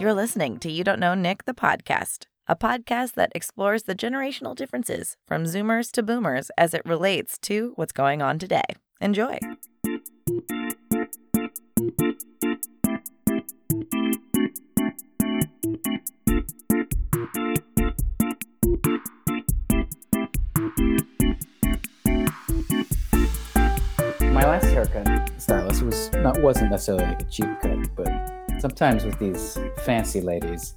You're listening to You Don't Know Nick, the podcast, a podcast that explores the generational differences from Zoomers to Boomers as it relates to what's going on today. Enjoy. My last haircut stylist was not wasn't necessarily like a cheap cut, but sometimes with these fancy ladies,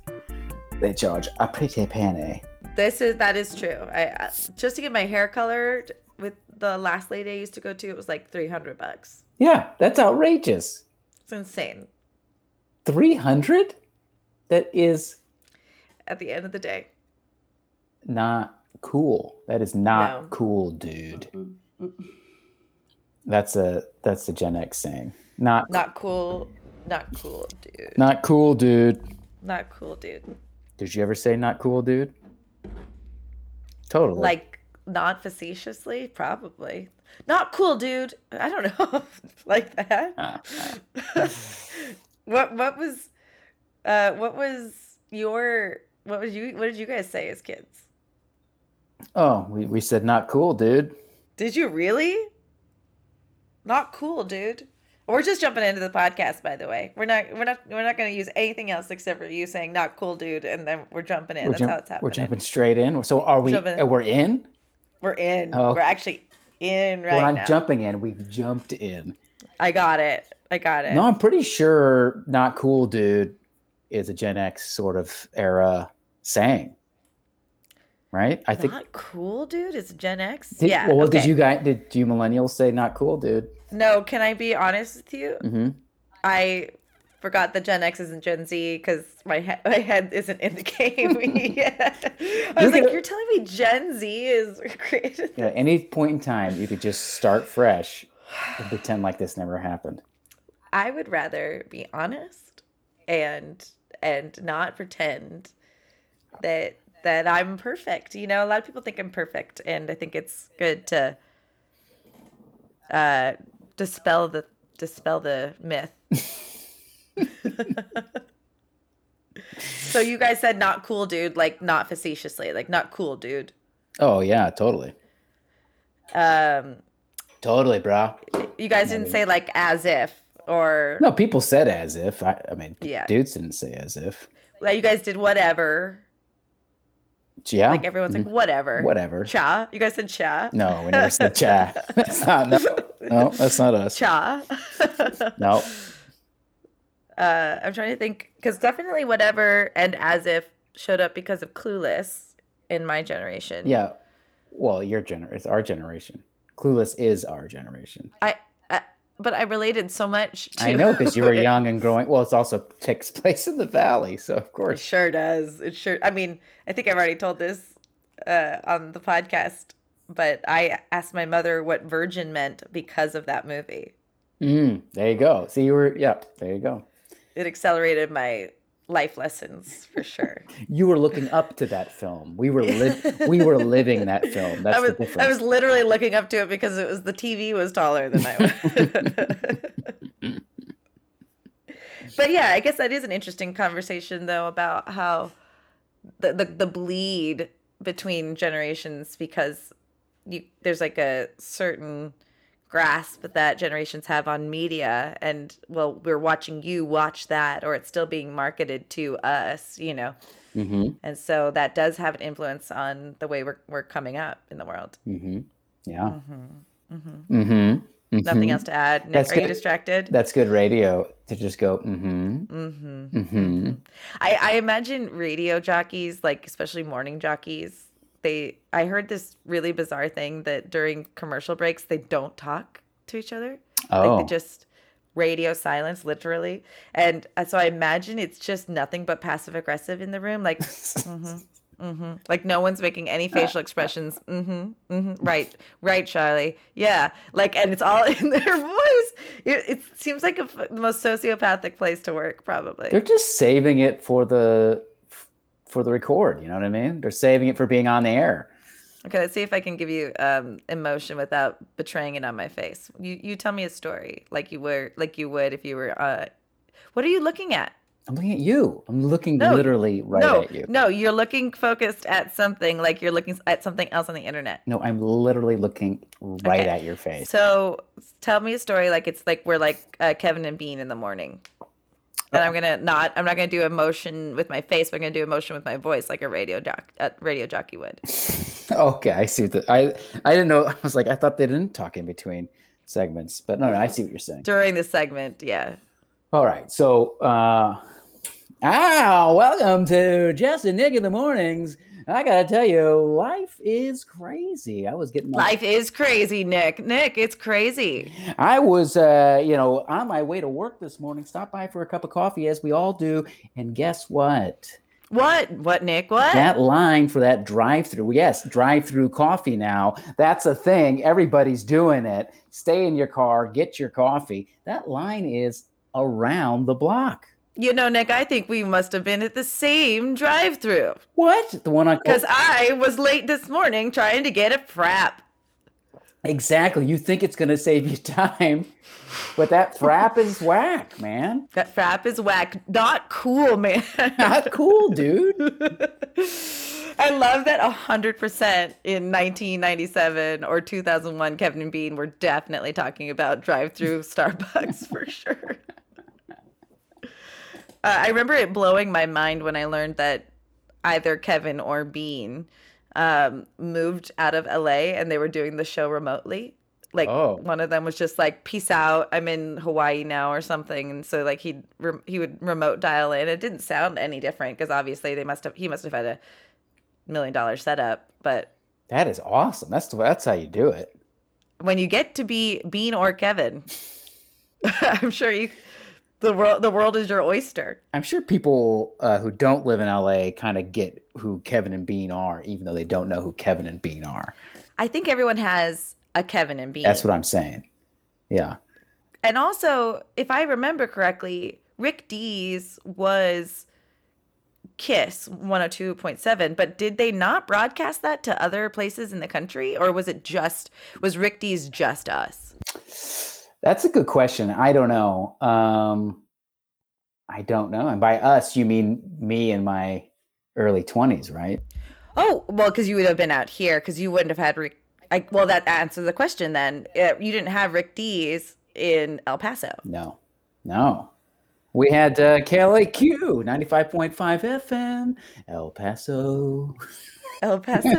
they charge a pretty penny. This is that is true. I uh, just to get my hair colored with the last lady I used to go to, it was like three hundred bucks. Yeah, that's outrageous. It's insane. Three hundred? That is At the end of the day, not cool. That is not No. cool, dude. That's a that's a Gen X saying. Not not cool. Not cool, dude. not cool, dude. Not cool, dude. Did you ever say not cool, dude? Totally. Like not facetiously, probably. Not cool, dude. I don't know, like that. Ah, what what was uh what was your what was you what did you guys say as kids? oh, we, we said not cool, dude. Did you really? Not cool, dude. We're just jumping into the podcast, by the way. We're not we're not we're not gonna use anything else except for you saying not cool, dude, and then we're jumping in. We're, That's jump- how it's happening. we're jumping straight in. So are we? Jumping- uh, We're in. We're in. Oh. We're actually in right we're not now. jumping in. We've jumped in. I got it. I got it. No, I'm pretty sure "not cool, dude" is a Gen X sort of era saying, right? I think. not cool, dude. It's Gen X. Did, yeah. Well, okay. did you guys? Did you millennials say "not cool, dude"? No, can I be honest with you? hmm I forgot that Gen X isn't Gen Z because my he- my head isn't in the game yet. I was You're like, you're telling me Gen Z is created? Yeah. At any point in time, you could just start fresh and pretend like this never happened. I would rather be honest and and not pretend that that I'm perfect. You know, a lot of people think I'm perfect, and I think it's good to uh, dispel the dispel the myth. so you guys said not cool, dude. Like not facetiously, like not cool, dude. Oh yeah, totally, Um, totally, bro. you guys didn't say like as if or No, people said as if. I, I mean, Yeah. dudes didn't say as if. like you guys did whatever. Yeah. Like everyone's like whatever. Oh, whatever. Cha. You guys said cha. No, we never said cha. That's not no, no, that's not us. Cha. No. uh, I'm trying to think because definitely whatever and as if showed up because of Clueless in my generation. Yeah. Well, your gener it's our generation. Clueless is our generation. I, I but I related so much. to I know because you were young and growing. Well, it's also takes place in the valley, so of It course. sure does. It sure. I mean, I think I've already told this uh, on the podcast, but I asked my mother what virgin meant because of that movie. Mm, there you go. See, you were. Yeah, there you go. It accelerated my life lessons for sure. You were looking up to that film. We were li- we were living that film. That's I was the difference. I was literally looking up to it because it was the TV was taller than I was. but yeah, I guess that is an interesting conversation though about how the the, the bleed between generations because you there's like a certain grasp that generations have on media and well we're watching you watch that or it's still being marketed to us you know mm-hmm. and so that does have an influence on the way we're, we're coming up in the world Mm-hmm. Yeah. mm-hmm. Mm-hmm. nothing else to add Nick, That's are you distracted That's good radio to just go. Mm-hmm. mm-hmm. Mm-hmm. I, I imagine radio jockeys like especially morning jockeys they i heard this really bizarre thing that during commercial breaks they don't talk to each other. Like Oh. they just radio silence literally. And uh, so i imagine it's just nothing but passive aggressive in the room like hmm hmm like no one's making any facial expressions. Hmm hmm right right charlie. Yeah like and it's all in their voice. It, it seems like a, the most sociopathic place to work probably. They're just saving it for the for the record. You know what I mean? They're saving it for being on the air. Okay, let's see if I can give you um, emotion without betraying it on my face. You you tell me a story like you were like you would if you were. Uh, what are you looking at? I'm looking at you. I'm looking No, literally right no, at you. no. You're looking focused at something like you're looking at something else on the internet. No, I'm literally looking right Okay. at your face. So tell me a story like it's like we're like uh, Kevin and Bean in the morning. And I'm gonna not. I'm not gonna do emotion with my face. But I'm gonna do emotion with my voice, like a radio jock, a radio jockey would. Okay, I see. The, I I didn't know. I was like, I thought they didn't talk in between segments, but no, no, I see what you're saying. during the segment. Yeah. All right, so uh, ah, welcome to Jess and Nick in the mornings. I gotta tell you, life is crazy. I was getting my Life is crazy, Nick. Nick, it's crazy. I was, uh, you know, on my way to work this morning. Stopped by for a cup of coffee, as we all do, and guess what? What? What, Nick? What? That line for that drive-through, yes, drive-through coffee. Now that's a thing. Everybody's doing it. Stay in your car, get your coffee. That line is around the block. You know, Nick, I think we must have been at the same drive-through What? The one I because I was late this morning trying to get a frap. exactly. You think it's going to save you time, but that frap is whack, man. That frap is whack. Not cool, man. Not cool, dude. I love that 100% in 1997 or 2001, Kevin and Bean were definitely talking about drive through Starbucks for sure. Uh, I remember it blowing my mind when I learned that either Kevin or Bean um, moved out of LA and they were doing the show remotely. Like Oh. one of them was just like, "Peace out, I'm in Hawaii now" or something, and so like he would he would remote dial in. It didn't sound any different because obviously they must have he must have had a million dollar setup. But That is awesome. That's the, that's how you do it. when you get to be Bean or Kevin, I'm sure you the world the world is your oyster. I'm sure people uh, who don't live in LA kind of get who Kevin and Bean are, even though they don't know who Kevin and Bean are. I think everyone has a Kevin and Bean. That's what I'm saying. Yeah. And also, if I remember correctly, Rick Dees was Kiss 102.7, but did they not broadcast that to other places in the country or was it just was Rick Dees just us? That's a good question. I don't know. Um, I don't know. And by us, you mean me in my early 20s, right? Oh, well, because you would have been out here because you wouldn't have had Rick. I, well, that answers the question then. You didn't have Rick Dees in El Paso. No, no. We had uh, KLAQ 95.5 FM, El Paso. El Paso.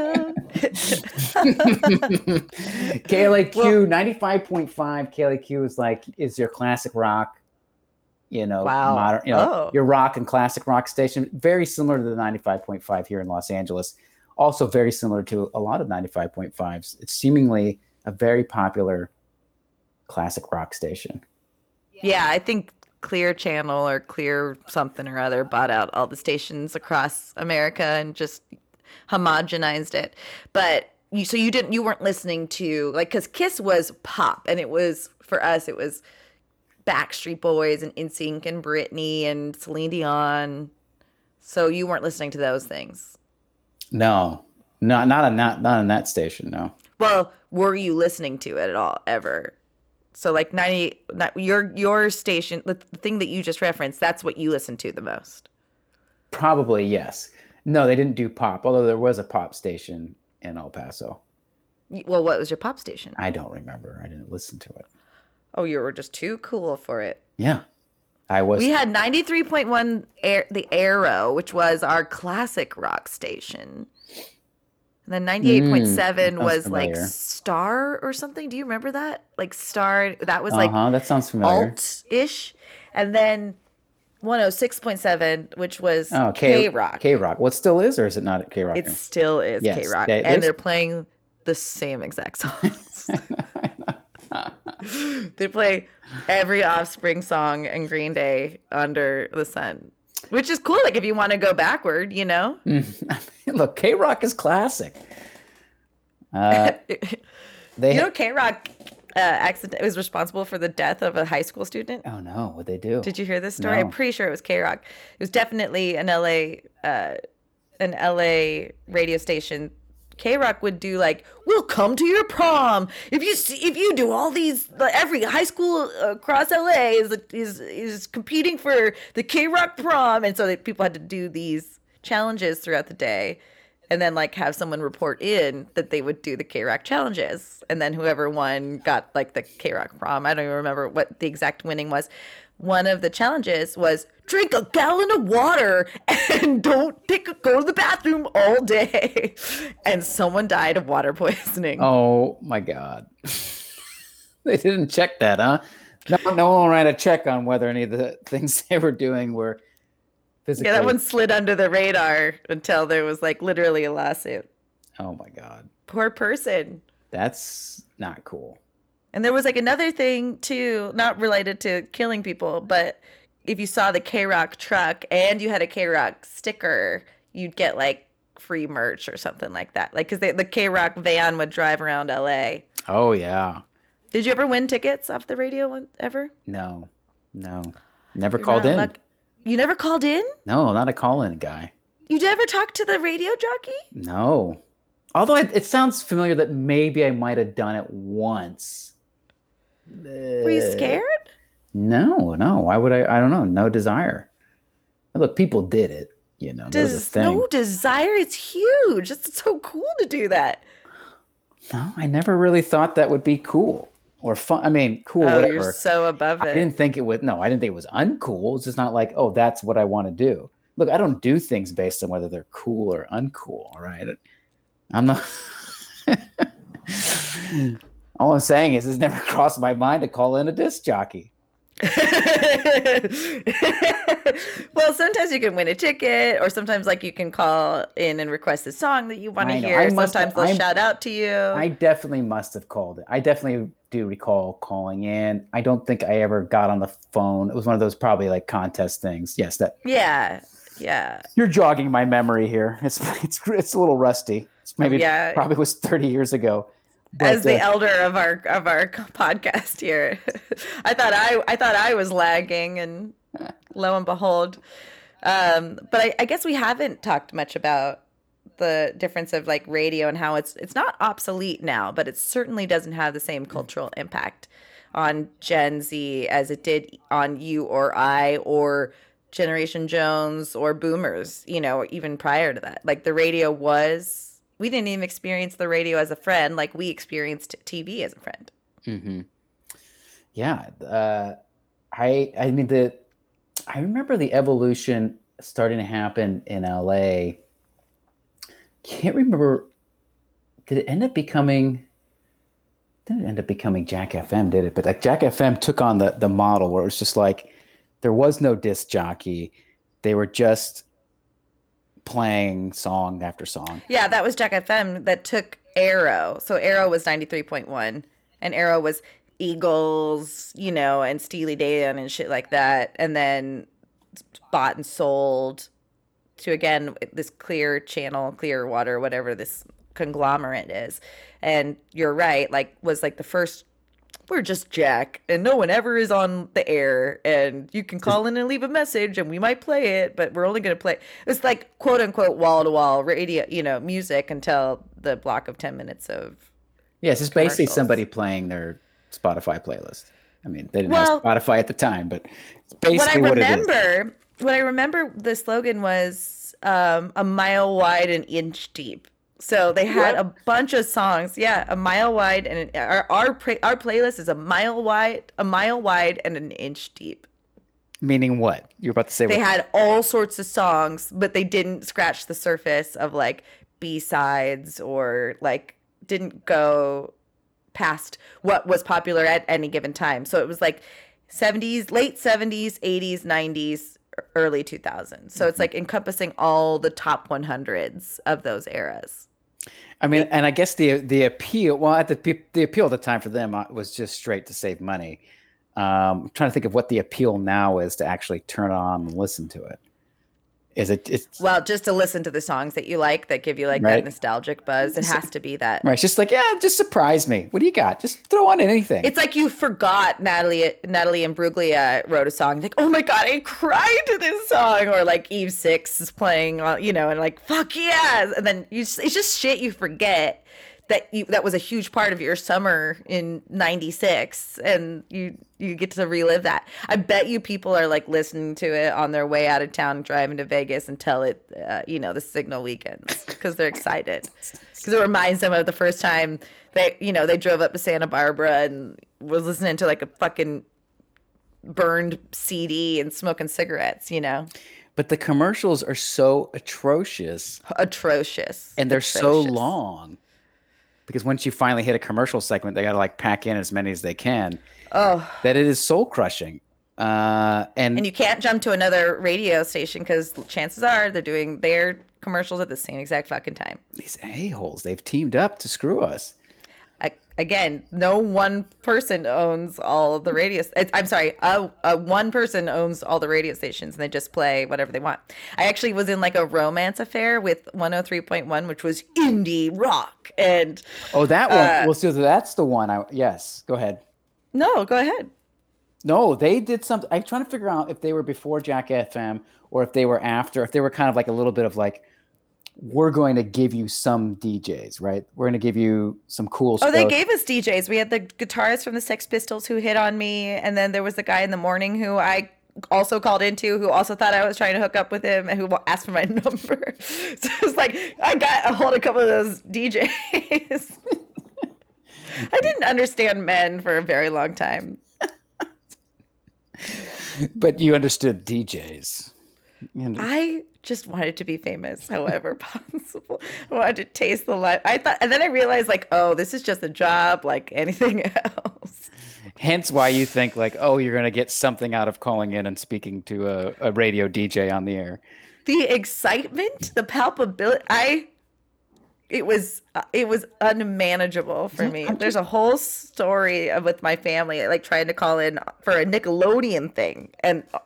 KLAQ Well- 95.5. KLAQ is like, is your classic rock, you know, Wow. modern, you know, Oh. your rock and classic rock station. Very similar to the 95.5 here in Los Angeles. Also, very similar to a lot of 95.5s. It's seemingly a very popular classic rock station. Yeah, I think Clear Channel or Clear something or other bought out all the stations across America and just homogenized it. But you, so you didn't, you weren't listening to like, because Kiss was pop, and it was for us, it was Backstreet Boys and NSYNC and Britney and Celine Dion. So you weren't listening to those things. No, not not on that not on that station. No. Well, were you listening to it at all ever? So like 90 not, your your station the thing that you just referenced, that's what you listen to the most. Probably yes. No, they didn't do pop, although there was a pop station in El Paso. Well, what was your pop station? I don't remember. I didn't listen to it. Oh, you were just too cool for it. Yeah. I was We had 93.1 Air, the Arrow, which was our classic rock station. And then 98.7 sounds was like. Star or something. Do you remember that? Like Star, that was uh-huh, like that sounds familiar. alt-ish. And then 106.7, which was oh, K K-Rock. K Rock. What still is, or is it not K Rock? It still is Yes, K-Rock. that And they're playing the same exact songs. they play every Offspring song and Green Day under the sun, which is cool. Like if you want to go backward, you know. Look, K Rock is classic. Uh, they you know, K Rock uh, accident was responsible for the death of a high school student. oh no, what they do? Did you hear this story? I'm pretty sure it was K Rock. It was definitely an LA, uh, an LA radio station K Rock would do like, "We'll come to your prom if you see, if you do all these. Like, every high school across LA is is is competing for the K Rock prom, and so that people had to do these challenges throughout the day, and then like have someone report in that they would do the K Rock challenges, and then whoever won got like the K Rock prom. I don't even remember what the exact winning was. One of the challenges was drink a gallon of water and don't take a, go to the bathroom all day. And someone died of water poisoning. Oh my god. they didn't check that, huh? No, no one ran a check on whether any of the things they were doing were physically. Yeah, that one slid under the radar until there was like literally a lawsuit. Oh my god. Poor person. That's not cool. And there was like another thing too, not related to killing people, but if you saw the K Rock truck and you had a K Rock sticker, you'd get like free merch or something like that. Like, because they, the K Rock van would drive around LA. Oh, yeah. Did you ever win tickets off the radio ever? No, no. Never You're called in. Luck- you never called in? No, not a call in guy. You never talked to the radio jockey? No. Although it, it sounds familiar that maybe I might have done it once. Were you uh, scared? No, no. Why would I? I don't know. No desire. Look, people did it. You know, Does no desire? It's huge. It's so cool to do that. No, I never really thought that would be cool or fun. I mean, cool. Oh, whatever. you're so above it. I didn't think it was No, I didn't think it was uncool. It's just not like, oh, that's what I want to do. Look, I don't do things based on whether they're cool or uncool. All right, I'm not. All I'm saying is, it's never crossed my mind to call in a disc jockey. well, sometimes you can win a ticket, or sometimes like you can call in and request a song that you want to hear. Sometimes have, they'll I'm, shout out to you. I definitely must have called it. I definitely do recall calling in. I don't think I ever got on the phone. It was one of those probably like contest things. Yes, that. Yeah, yeah. You're jogging my memory here. It's it's it's a little rusty. It's maybe yeah. probably was 30 years ago. But, As the uh, elder of our of our podcast here, I thought I I thought I was lagging, and lo and behold. Um, but I, I guess we haven't talked much about the difference of like radio and how it's it's not obsolete now, but it certainly doesn't have the same cultural impact on Gen Z as it did on you or I or Generation Jones or Boomers. You know, even prior to that, like the radio was we didn't even experience the radio as a friend like we experienced TV as a friend. Mm-hmm. Yeah, uh, I I mean the I remember the evolution starting to happen in LA. Can't remember. Did it end up becoming? Didn't end up becoming Jack FM, did it? But like Jack FM took on the the model where it was just like there was no disc jockey. They were just playing song after song. Yeah, that was Jack FM that took Arrow. So Arrow was 93.1 and Arrow was Eagles, you know, and Steely Dan and shit like that. And then bought and sold to again this clear channel, clear water, whatever this conglomerate is. And you're right, like was like the first we're just Jack, and no one ever is on the air, and you can call in and leave a message, and we might play it, but we're only going to play. It's like quote unquote wall to wall radio, you know, music until the block of ten minutes of. Yes, it's basically somebody playing their Spotify playlist. I mean, they didn't well, have Spotify at the time, but it's basically what I remember, what, what I remember, the slogan was um, "a mile wide and inch deep." So they had a bunch of songs. Yeah, a mile wide and an, our our, our playlist is a mile wide, a mile wide and an inch deep. Meaning what? You're about to say they had all sorts of songs, but they didn't scratch the surface of like B sides or like didn't go past what was popular at any given time. So it was like 70s, late 70s, 80s, 90s, early 2000s. So mm-hmm. it's like encompassing all the top 100s of those eras. I mean, and I guess the the appeal. Well, at the the appeal at the time for them uh, was just straight to save money. Um, I'm trying to think of what the appeal now is to actually turn on and listen to it. Is it? It's Well, just to listen to the songs that you like that give you like Right. that nostalgic buzz, it has to be that. right. It's just like, yeah, just surprise me. What do you got? Just throw on anything. It's like you forgot Natalie Natalie Imbruglia wrote a song. Like, oh my god, I cried to this song. Or like Eve Six is playing, uh, you know, and like fuck yes. And then you, just, it's just shit you forget that you that was a huge part of your summer in '96, and you you get to relive that. I bet you people are like listening to it on their way out of town, driving to Vegas until it, uh, you know, the signal weekends because they're excited. Because it reminds them of the first time they, you know, they drove up to Santa Barbara and was listening to like a fucking burned CD and smoking cigarettes, you know, but the commercials are so atrocious. Atrocious. and they're so long because once you finally hit a commercial segment, they got to like pack in as many as they can. Oh, That it is soul crushing. Uh, and, and you can't jump to another radio station because chances are they're doing their commercials at the same exact fucking time. these a holes, they've teamed up to screw us. Again, no one person owns all the radio. I'm sorry, uh, uh, one person owns all the radio stations, and they just play whatever they want. I actually was in like a romance affair with 103.1, which was indie rock, and Oh, that one. Uh, well, so that's the one. I yes. Go ahead. no, go ahead. No, they did something. I'm trying to figure out if they were before Jack FM or if they were after. If they were kind of like a little bit of like, we're going to give you some DJs, right? We're going to give you some cool Oh, stuff. they gave us DJs. We had the guitarist from the Sex Pistols who hit on me, and then there was the guy in the morning who I also called into who also thought I was trying to hook up with him and who asked for my number. So it's like I got a hold of a couple of those DJs. I didn't understand men for a very long time. but you understood DJs. I just wanted to be famous, however possible. I wanted to taste the life. I thought, and then I realized, like, oh, this is just a job like anything else. hence why you think like, oh, you're going to get something out of calling in and speaking to a, a radio DJ on the air. the excitement, the palpability. I, it was uh, it was unmanageable for me. There's a whole story of, with my family, like trying to call in for a Nickelodeon thing, and uh,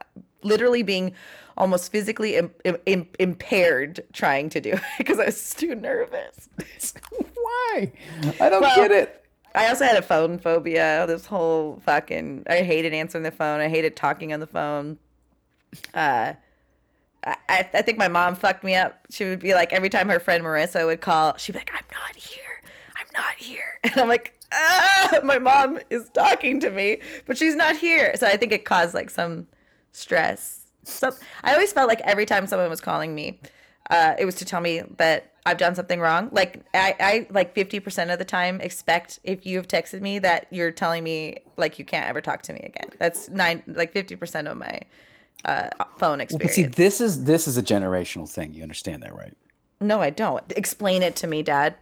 literally being almost physically Im- Im- impaired trying to do it because I was too nervous. Why? I don't Well, get it. I also had a phone phobia. This whole fucking I hated answering the phone. I hated talking on the phone. Uh I, I think my mom fucked me up. She would be like every time her friend Marissa would call, she'd be like, "I'm not here. I'm not here," and I'm like, "Ah, my mom is talking to me, but she's not here." So I think it caused like some stress. So I always felt like every time someone was calling me, uh, it was to tell me that I've done something wrong. Like I, I like fifty percent of the time expect if you've texted me that you're telling me like you can't ever talk to me again. That's nine like fifty percent of my uh, phone But experience. see, this is this is a generational thing. You understand that, right? no, I don't. Explain it to me, Dad.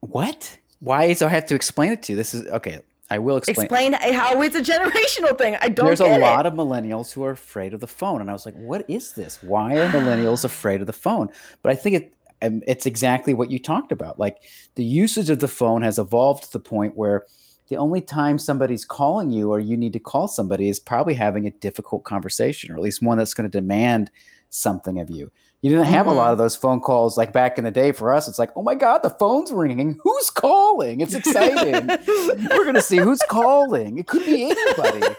What? Why do I have to explain it to you? This is okay. I will explain. Explain how it's a generational thing. I don't There's a lot it. of millennials who are afraid of the phone, and I was like, "What is this? Why are millennials afraid of the phone?" But I think it um, it's exactly what you talked about. Like the usage of the phone has evolved to the point where the only time somebody's calling you or you need to call somebody is probably having a difficult conversation, or at least one that's going to demand something of you. You didn't have a lot mm-hmm. of those phone calls like back in the day for us. It's like, oh my God, the phone's ringing. Who's calling? It's exciting. We're going to see who's calling. It could be anybody.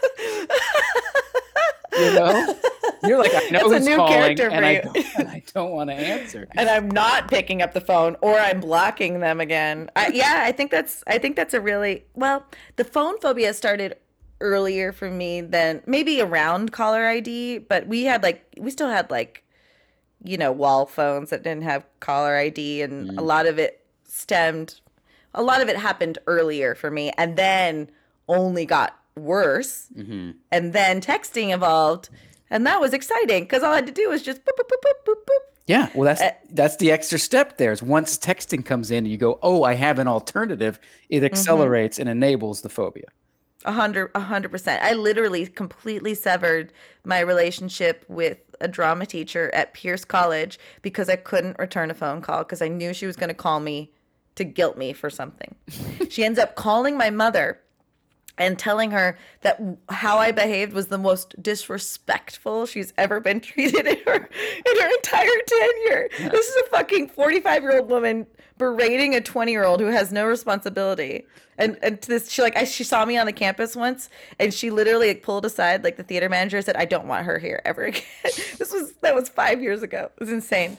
You know? You're like, I know It's a who's new calling, character and for I, you. don't, and I don't want to answer. and I'm not picking up the phone or I'm blocking them again. I, yeah, I think that's I think that's a really well. The phone phobia started earlier for me than maybe around caller ID, but we had like we still had like you know wall phones that didn't have caller ID, and a lot of it stemmed. A lot of it happened earlier for me, and then only got worse Mhm. and then texting evolved and that was exciting because all i had to do was just boop, boop, boop, boop, boop, boop. Yeah, well, that's Uh, that's the extra step. There is once texting comes in, you go, "Oh, I have an alternative." Mm-hmm. It accelerates and enables the phobia. A hundred, a hundred percent. I literally completely severed my relationship with a drama teacher at Pierce College because I couldn't return a phone call because I knew she was going to call me to guilt me for something. she ends up calling my mother and telling her that how I behaved was the most disrespectful she's ever been treated in her in her entire tenure. Yeah. This is a fucking 45 year old woman berating a 20 year old who has no responsibility. And and this she like I, she saw me on the campus once and she literally like, pulled aside like the theater manager said I don't want her here ever again. this was that was 5 years ago. It was insane.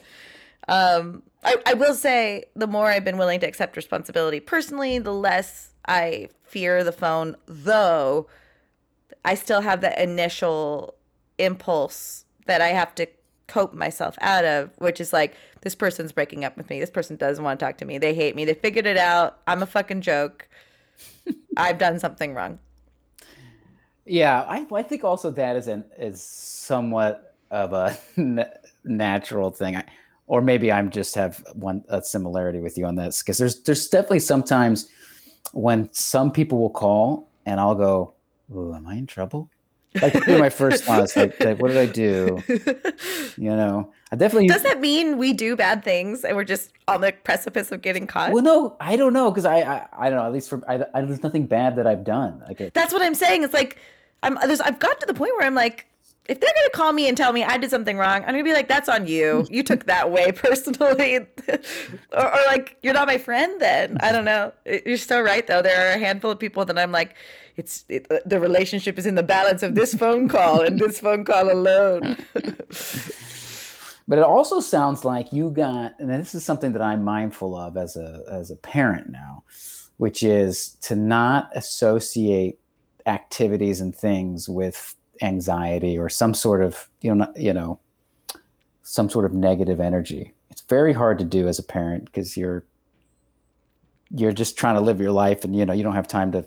Um I, I will say the more I've been willing to accept responsibility personally, the less I fear the phone, though I still have that initial impulse that I have to cope myself out of, which is like, this person's breaking up with me. This person doesn't want to talk to me. They hate me. They figured it out. I'm a fucking joke. I've done something wrong. Yeah, I, I think also that is an is somewhat of a natural thing. I, or maybe I'm just have one a similarity with you on this because there's there's definitely sometimes when some people will call and I'll go, "Oh, am I in trouble?" Like my first thought like, like, "What did I do?" You know, I definitely. Does that mean we do bad things and we're just on the precipice of getting caught? Well, no, I don't know because I, I, I don't know. At least for I, I, there's nothing bad that I've done. Like it, that's what I'm saying. It's like I'm. There's, I've got to the point where I'm like, if they're gonna call me and tell me I did something wrong, I'm gonna be like, "That's on you. You took that way personally," or, or, like, "You're not my friend." Then I don't know. You're so right, though. There are a handful of people that I'm like, "It's it, uh, the relationship is in the balance of this phone call and this phone call alone." but it also sounds like you got, and this is something that I'm mindful of as a as a parent now, which is to not associate activities and things with anxiety or some sort of you know you know some sort of negative energy it's very hard to do as a parent because you're you're just trying to live your life and you know you don't have time to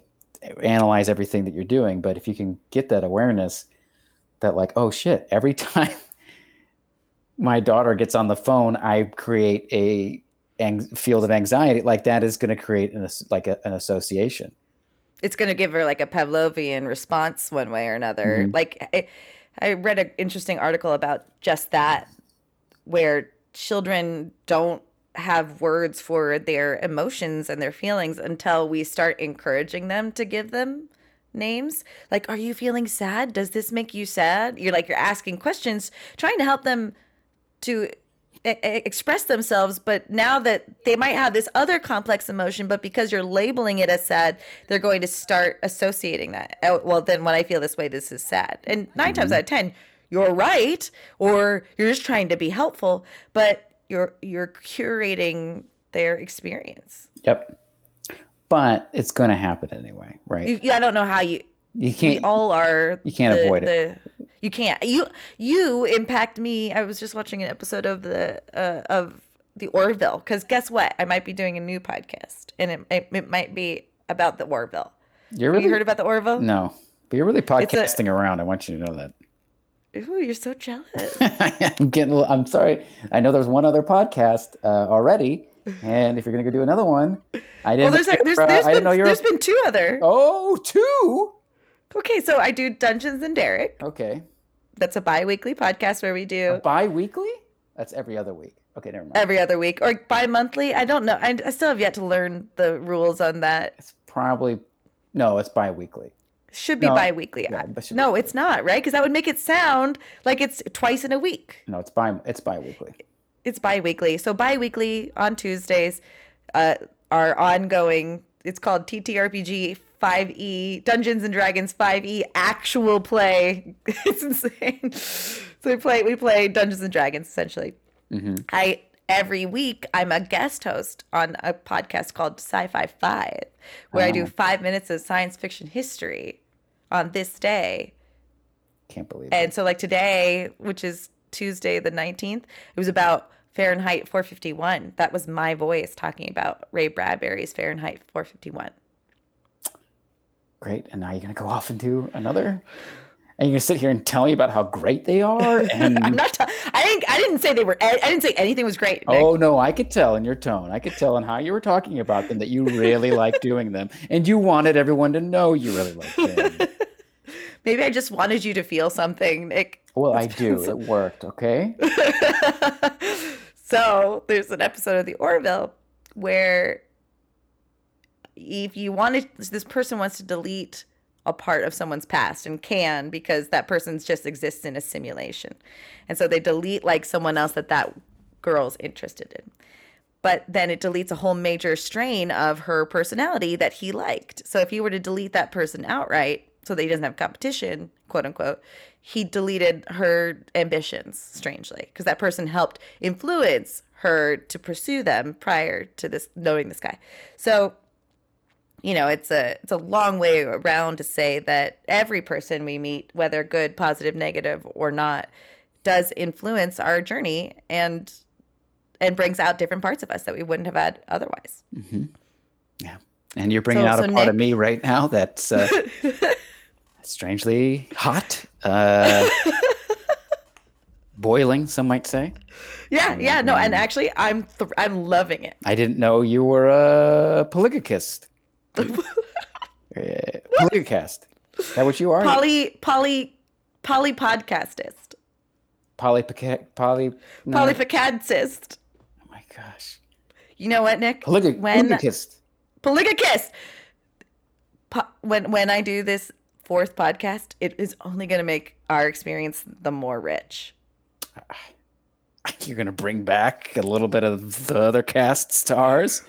analyze everything that you're doing but if you can get that awareness that like oh shit every time my daughter gets on the phone i create a ang- field of anxiety like that is going to create an, like a, an association it's going to give her like a Pavlovian response one way or another. Mm-hmm. Like I, I read an interesting article about just that, where children don't have words for their emotions and their feelings until we start encouraging them to give them names. Like are you feeling sad? Does this make you sad? You're like you're asking questions trying to help them to express themselves but now that they might have this other complex emotion but because you're labeling it as sad they're going to start associating that. Oh, well then when i feel this way this is sad. And 9 mm-hmm. times out of 10 you're right or you're just trying to be helpful but you're you're curating their experience yep but it's going to happen anyway right you, i don't know how you you can't we all are you can't the, avoid it the, you can't. You you impact me. I was just watching an episode of the uh, of the Orville because guess what? I might be doing a new podcast, and it it, it might be about the Orville. You're really, Have you heard about the Orville? No, but you're really podcasting a, around. I want you to know that. Ooh, you're so jealous. I'm getting. I'm sorry. I know there's one other podcast uh, already, and if you're gonna go do another one, I didn't. Well, there's, there's, uh, there's I didn't know. There's been two other. Oh, two. Okay, so I do Dungeons and Derek. Okay. That's a bi-weekly podcast where we do a bi-weekly. That's every other week. Okay, never mind. Every other week or bi-monthly. I don't know. I, I still have yet to learn the rules on that. It's probably no. It's bi-weekly. Should be no, bi-weekly. Yeah, no, it's not right because that would make it sound like it's twice in a week. No, it's bi. It's bi-weekly. It's bi-weekly. So bi-weekly on Tuesdays, uh, our ongoing. It's called TTRPG 5e Dungeons and Dragons 5e actual play. it's insane. So we play we play Dungeons and Dragons essentially. Mm-hmm. I every week I'm a guest host on a podcast called Sci-Fi 5 where oh. I do 5 minutes of science fiction history on this day. Can't believe it. And so like today, which is Tuesday the 19th, it was about Fahrenheit 451. That was my voice talking about Ray Bradbury's Fahrenheit 451. Great. And now you're going to go off and do another? And you're going to sit here and tell me about how great they are? And I'm not. T- I didn't. I didn't say they were. I didn't say anything was great. Nick. Oh no, I could tell in your tone. I could tell in how you were talking about them that you really like doing them, and you wanted everyone to know you really liked them. Maybe I just wanted you to feel something, Nick. Well, I do. It worked. Okay. so there's an episode of the Orville where if you wanted this person wants to delete a part of someone's past and can because that person's just exists in a simulation. And so they delete like someone else that that girl's interested in. But then it deletes a whole major strain of her personality that he liked. So if you were to delete that person outright so that he doesn't have competition, quote unquote, he deleted her ambitions strangely because that person helped influence her to pursue them prior to this knowing this guy. So you know, it's a it's a long way around to say that every person we meet, whether good, positive, negative, or not, does influence our journey and and brings out different parts of us that we wouldn't have had otherwise. Mm-hmm. Yeah, and you're bringing so, out so a part Nick... of me right now that's uh, strangely hot, uh, boiling. Some might say. Yeah, um, yeah, no, and um, actually, I'm th- I'm loving it. I didn't know you were a polygacist. Uh, Polycast. Is that what you are? Poly poly poly podcastist. Poly poly no. Oh my gosh. You know what, Nick? Polyg- when polygacist. Polygacist. Po- when when I do this fourth podcast, it is only going to make our experience the more rich. You're going to bring back a little bit of the other casts stars.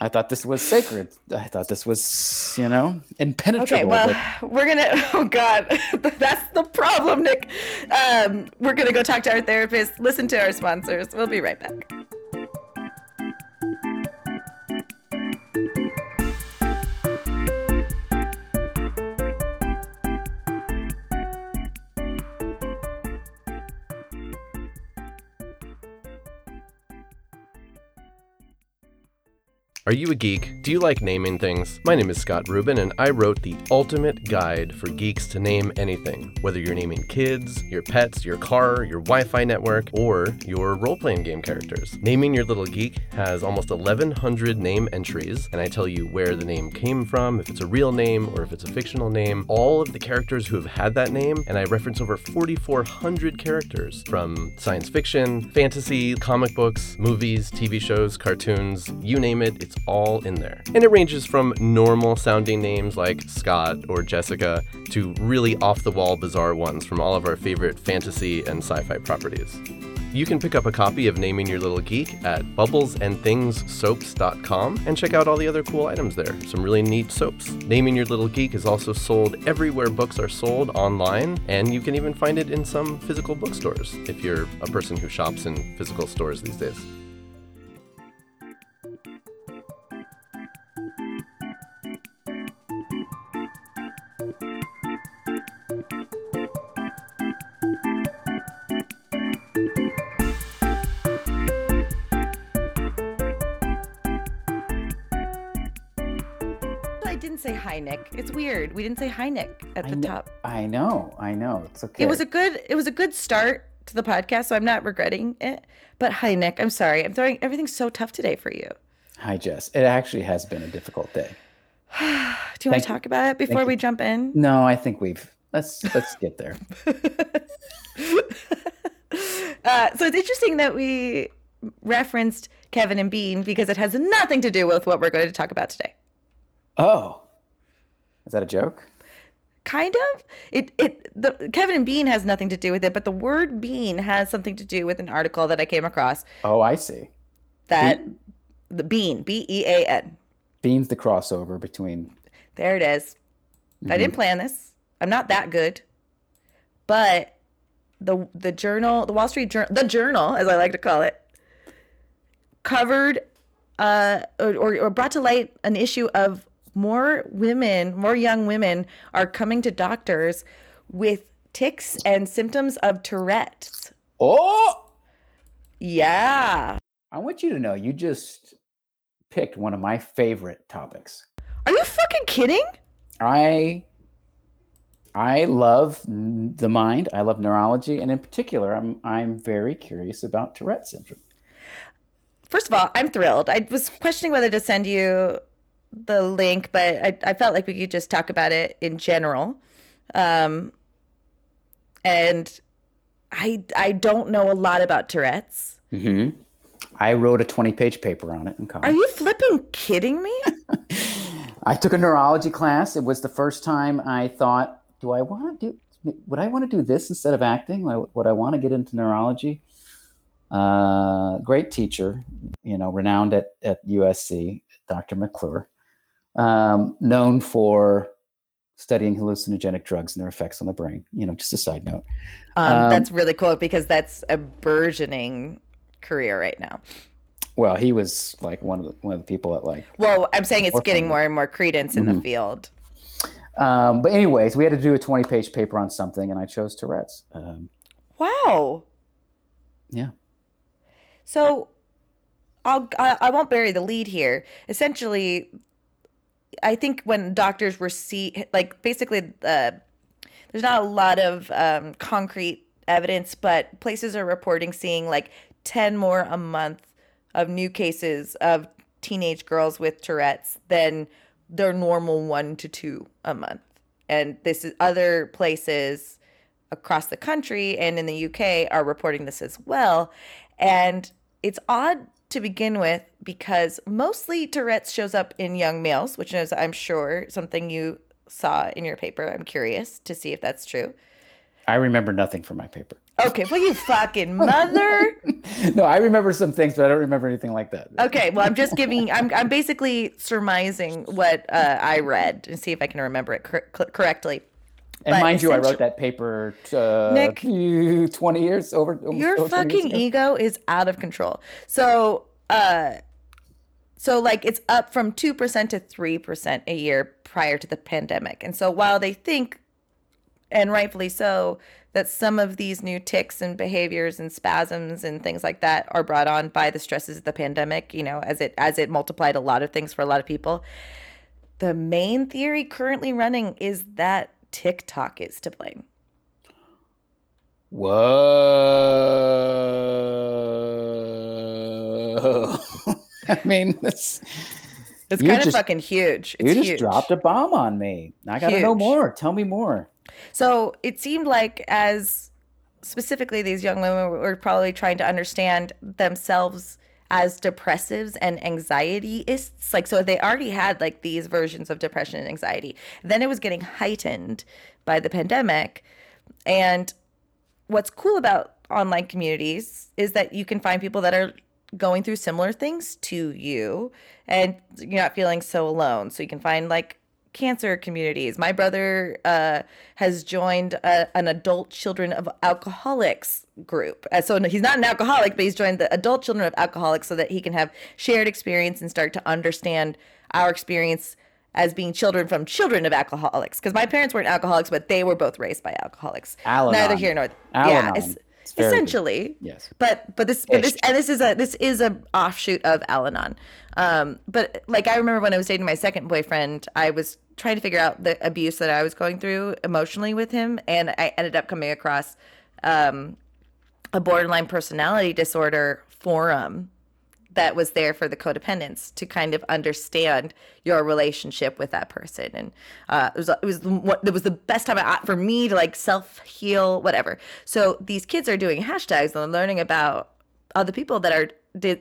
I thought this was sacred. I thought this was, you know, impenetrable. Okay, well, but... we're gonna. Oh God, that's the problem, Nick. Um, we're gonna go talk to our therapist. Listen to our sponsors. We'll be right back. Are you a geek? Do you like naming things? My name is Scott Rubin, and I wrote the ultimate guide for geeks to name anything. Whether you're naming kids, your pets, your car, your Wi Fi network, or your role playing game characters. Naming Your Little Geek has almost 1,100 name entries, and I tell you where the name came from, if it's a real name or if it's a fictional name, all of the characters who have had that name, and I reference over 4,400 characters from science fiction, fantasy, comic books, movies, TV shows, cartoons, you name it, it's it's all in there. And it ranges from normal sounding names like Scott or Jessica to really off the wall bizarre ones from all of our favorite fantasy and sci fi properties. You can pick up a copy of Naming Your Little Geek at bubblesandthingssoaps.com and check out all the other cool items there. Some really neat soaps. Naming Your Little Geek is also sold everywhere books are sold online, and you can even find it in some physical bookstores if you're a person who shops in physical stores these days. Hi, Nick. It's weird. We didn't say hi, Nick, at the I top. I know. I know. It's okay. It was a good. It was a good start to the podcast, so I'm not regretting it. But hi, Nick. I'm sorry. I'm throwing everything's so tough today for you. Hi, Jess. It actually has been a difficult day. Do you Thank want to talk about it before we jump in? No, I think we've let's let's get there. uh, so it's interesting that we referenced Kevin and Bean because it has nothing to do with what we're going to talk about today. Oh, is that a joke? Kind of. It it the Kevin and Bean has nothing to do with it, but the word bean has something to do with an article that I came across. Oh, I see. That bean? the bean, B E A N. Bean's the crossover between. There it is. Mm-hmm. I didn't plan this. I'm not that good. But the the journal, the Wall Street Journal, the journal, as I like to call it, covered uh, or, or brought to light an issue of more women, more young women are coming to doctors with tics and symptoms of Tourette's. Oh, yeah. I want you to know you just picked one of my favorite topics. Are you fucking kidding? I I love the mind. I love neurology, and in particular, I'm I'm very curious about Tourette syndrome. First of all, I'm thrilled. I was questioning whether to send you the link, but I, I felt like we could just talk about it in general. Um, and I I don't know a lot about Tourette's. Mm-hmm. I wrote a 20 page paper on it in college. Are you flipping kidding me? I took a neurology class. It was the first time I thought, do I want to do, would I want to do this instead of acting? Would I want to get into neurology? Uh, great teacher, you know, renowned at, at USC, Dr. McClure, um, known for studying hallucinogenic drugs and their effects on the brain. You know, just a side note. Um, um, that's really cool because that's a burgeoning career right now. Well, he was like one of the one of the people that like. Well, I'm saying it's getting more and more credence in mm-hmm. the field. Um, but anyways, we had to do a 20 page paper on something, and I chose Tourette's. Um, wow. Yeah. So, I'll I, I won't bury the lead here. Essentially, I think when doctors were see like basically uh, there's not a lot of um, concrete evidence, but places are reporting seeing like 10 more a month of new cases of teenage girls with Tourette's than their normal one to two a month. And this is other places across the country and in the UK are reporting this as well. And it's odd to begin with because mostly Tourette's shows up in young males, which is, I'm sure, something you saw in your paper. I'm curious to see if that's true. I remember nothing from my paper. Okay, well, you fucking mother. no, I remember some things, but I don't remember anything like that. Okay, well, I'm just giving. I'm I'm basically surmising what uh, I read and see if I can remember it cor- correctly. And but mind you, I wrote that paper uh, Nick, 20 years over. Your over fucking ego is out of control. So, uh, so like it's up from 2% to 3% a year prior to the pandemic. And so while they think, and rightfully so, that some of these new tics and behaviors and spasms and things like that are brought on by the stresses of the pandemic, you know, as it as it multiplied a lot of things for a lot of people. The main theory currently running is that TikTok is to blame. Whoa. I mean, it's it's kind just, of fucking huge. It's you just huge. dropped a bomb on me. I got to know more. Tell me more. So it seemed like, as specifically these young women were probably trying to understand themselves as depressives and anxietyists. Like, so they already had like these versions of depression and anxiety. Then it was getting heightened by the pandemic. And what's cool about online communities is that you can find people that are going through similar things to you and you're not feeling so alone. So you can find like cancer communities. My brother uh, has joined a, an adult children of alcoholics group. Uh, so he's not an alcoholic, but he's joined the adult children of alcoholics so that he can have shared experience and start to understand our experience as being children from children of alcoholics. Because my parents weren't alcoholics, but they were both raised by alcoholics. Al-Anon. Neither here nor Al-Anon. yeah. essentially good. yes but but this but this and this is a this is a offshoot of al-anon um but like i remember when i was dating my second boyfriend i was trying to figure out the abuse that I was going through emotionally with him, and I ended up coming across um, a borderline personality disorder forum that was there for the codependents to kind of understand your relationship with that person. And uh, it was it was what it was the best time I, for me to like self heal whatever. So these kids are doing hashtags and learning about other people that are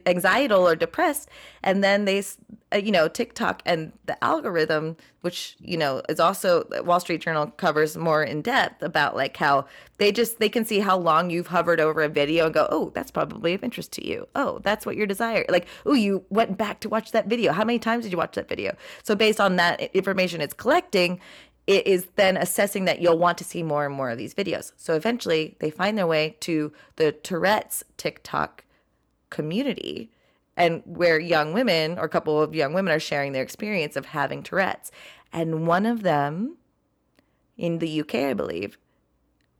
anxiety or depressed and then they uh, you know tiktok and the algorithm which you know is also wall street journal covers more in depth about like how they just they can see how long you've hovered over a video and go oh that's probably of interest to you. Oh that's what your desire like oh you went back to watch that video. How many times did you watch that video? So based on that information it's collecting it is then assessing that you'll want to see more and more of these videos. So eventually they find their way to the tourette's tiktok community and where young women or a couple of young women are sharing their experience of having Tourette's. And one of them in the UK, I believe,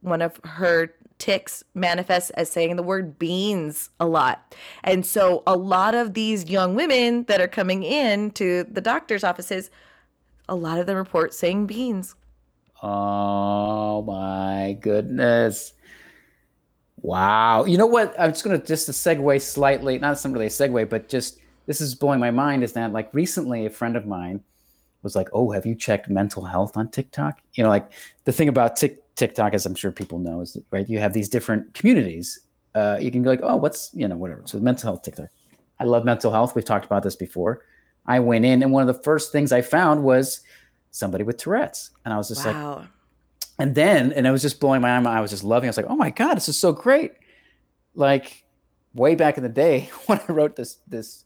one of her tics manifests as saying the word beans a lot. And so a lot of these young women that are coming in to the doctor's offices, a lot of them report saying beans. Oh my goodness. Wow. You know what? I'm just going to just to segue slightly, not some really a segue, but just this is blowing my mind is that like recently a friend of mine was like, "Oh, have you checked mental health on TikTok?" You know, like the thing about TikTok, as I'm sure people know, is that, right. You have these different communities. Uh, you can go like, "Oh, what's you know whatever." So mental health TikTok. I love mental health. We've talked about this before. I went in, and one of the first things I found was somebody with Tourette's, and I was just like, Wow. And then and it was just blowing my mind. I was just loving. it. I was like, oh my god, this is so great. Like way back in the day when I wrote this this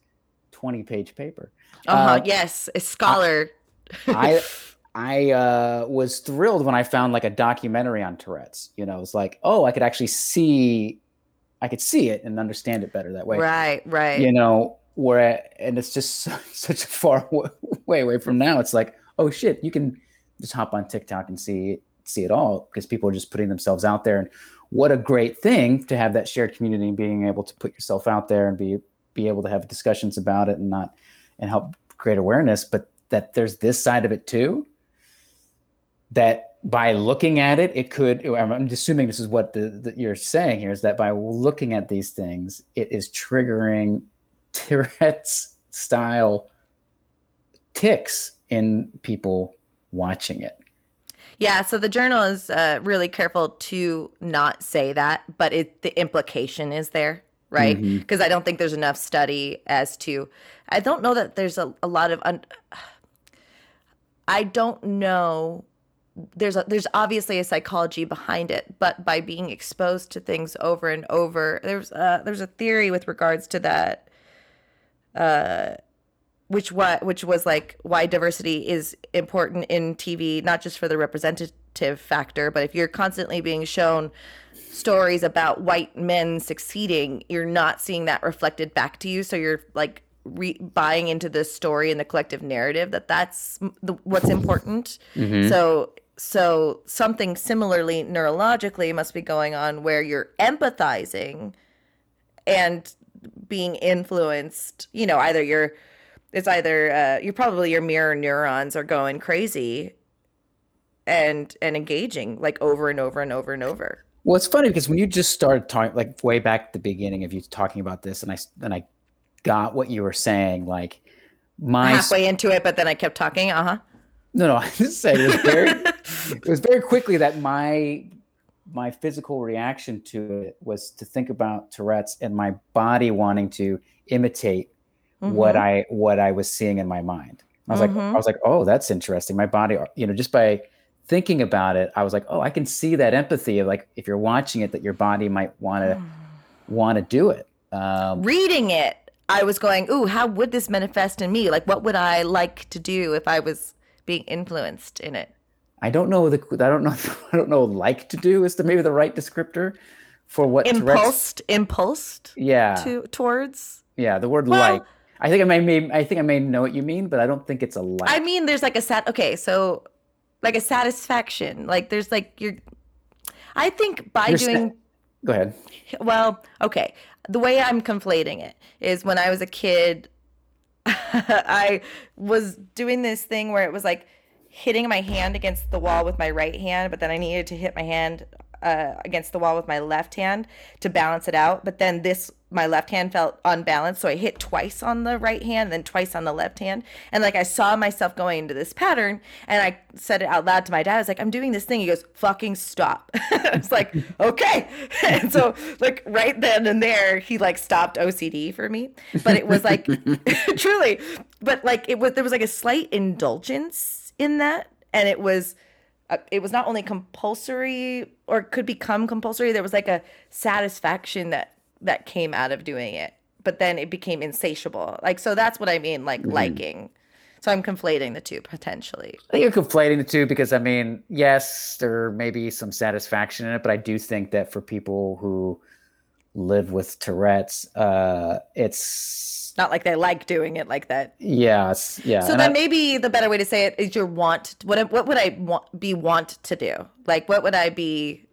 twenty page paper, Uh-huh. Uh, yes, a scholar. I I uh, was thrilled when I found like a documentary on Tourette's. You know, it's like, oh, I could actually see, I could see it and understand it better that way. right, right. You know, where and it's just so- such a far wa- way away from now. It's like, oh shit, you can just hop on TikTok and see see it all because people are just putting themselves out there. And what a great thing to have that shared community and being able to put yourself out there and be be able to have discussions about it and not and help create awareness. But that there's this side of it too that by looking at it, it could. I'm I'm assuming this is what the, the, you're saying here is that by looking at these things, it is triggering Tourette's style ticks in people watching it. Yeah, so the journal is uh, really careful to not say that, but it the implication is there, right? Because I don't think there's enough study as to. I don't know that there's a, a lot of. Un, I don't know. There's a, there's obviously a psychology behind it, but by being exposed to things over and over, there's uh, there's a theory with regards to that. Uh, which what which was like why diversity is important in TV, not just for the representative factor, but if you're constantly being shown stories about white men succeeding, you're not seeing that reflected back to you. So you're like re- buying into the story and the collective narrative that that's the, what's important. Mm-hmm. So so something similarly neurologically must be going on where you're empathizing and being influenced. You know, either you're it's either uh, you're probably your mirror neurons are going crazy and and engaging like over and over and over and over. Well, it's funny because when you just started talking, like way back at the beginning of you talking about this, and I and I got what you were saying, like my Halfway into it, but then I kept talking. Uh huh. no, no, I just say it was very, it was very quickly that my my physical reaction to it was to think about Tourette's and my body wanting to imitate what Mm-hmm. I what I was seeing in my mind. I was like, Mhm. I was like, oh, that's interesting. My body, you know, just by thinking about it, I was like, oh, I can see that empathy of like if you're watching it, that your body might want to want to do it. Um, Reading it, I was going, "Ooh, how would this manifest in me? Like, what would I like to do if I was being influenced in it?" I don't know the I don't know I don't know like to do is the maybe the right descriptor for what Impulsed, impulsed Yeah, to towards. yeah. The word Well- like. I think I may, may I think I may know what you mean, but I don't think it's a like. I mean, there's like a sat. Okay, so like a satisfaction. Like there's like you're. I think by You're doing Go ahead. Well, okay. The way I'm conflating it is when I was a kid, I was doing this thing where it was like hitting my hand against the wall with my right hand, but then I needed to hit my hand uh, against the wall with my left hand to balance it out. But then this, my left hand felt unbalanced. So I hit twice on the right hand, then twice on the left hand. And like I saw myself going into this pattern and I said it out loud to my dad. I was like, I'm doing this thing. He goes, fucking stop. I was like, okay. And so like right then and there, he like stopped OCD for me. But it was like truly, but like it was, there was like a slight indulgence in that. And it was, uh, it was not only compulsory or could become compulsory there was like a satisfaction that that came out of doing it but then it became insatiable. Like so that's what i mean like liking. So i'm conflating the two potentially. I think you're conflating the two because I mean, yes, there may be some satisfaction in it, but I do think that for people who live with Tourette's, uh, it's not like they like doing it like that Yes, yeah. so and then I- maybe the better way to say it is your want what what would i want be want to do like what would i be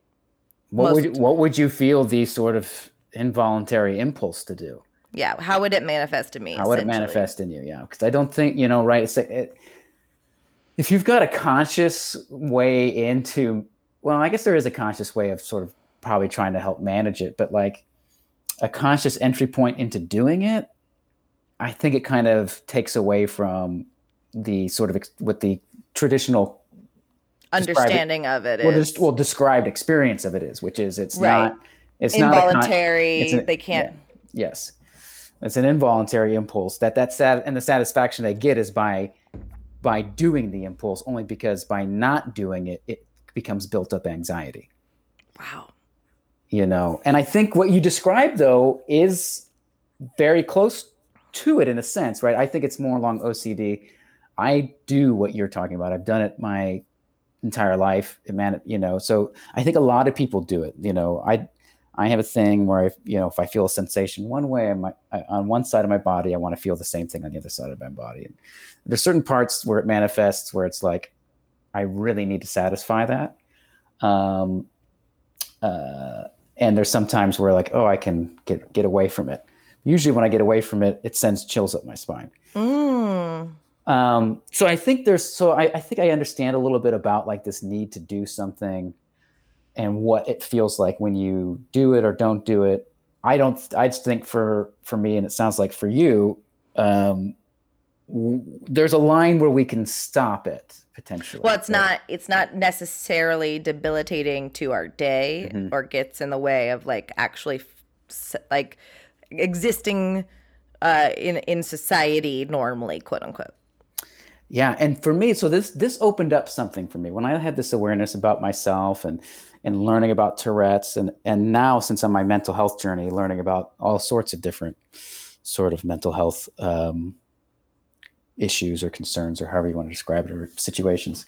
what would most- what would you feel the sort of involuntary impulse to do? yeah how would it manifest in me How would it manifest in you? Yeah, because I don't think you know, right? It's, it, if you've got a conscious way into, well, I guess there is a conscious way of sort of probably trying to help manage it, but like a conscious entry point into doing it, I think it kind of takes away from the sort of ex- what the traditional understanding of it is well, just well described experience of it is, which is it's Right. not it's not con- involuntary it's an- they can't Yes. It's an involuntary impulse that that sat and the satisfaction they get is by by doing the impulse only because by not doing it it becomes built up anxiety. Wow. You know, and I think what you described though is very close to it in a sense, right? I think it's more along OCD. I do what you're talking about. I've done it my entire life, man. You know, so I think a lot of people do it. You know, I I have a thing where I, you know, if I feel a sensation one way, I might, I, on one side of my body, I want to feel the same thing on the other side of my body. And there's certain parts where it manifests where it's like, I really need to satisfy that. Um, uh, and there's sometimes where like, oh, I can get get away from it. Usually, when I get away from it, it sends chills up my spine. Mm. Um, so I think there's so I, I think I understand a little bit about like this need to do something and what it feels like when you do it or don't do it. I don't. I just think for for me, and it sounds like for you, um, w- there's a line where we can stop it potentially. Well, it's right? not it's not necessarily debilitating to our day Mhm. or gets in the way of like actually like existing uh in in society normally, quote unquote. Yeah, and for me, so this this opened up something for me when I had this awareness about myself and and learning about Tourette's and and now since on my mental health journey, learning about all sorts of different sort of mental health um, issues or concerns or however you want to describe it or situations.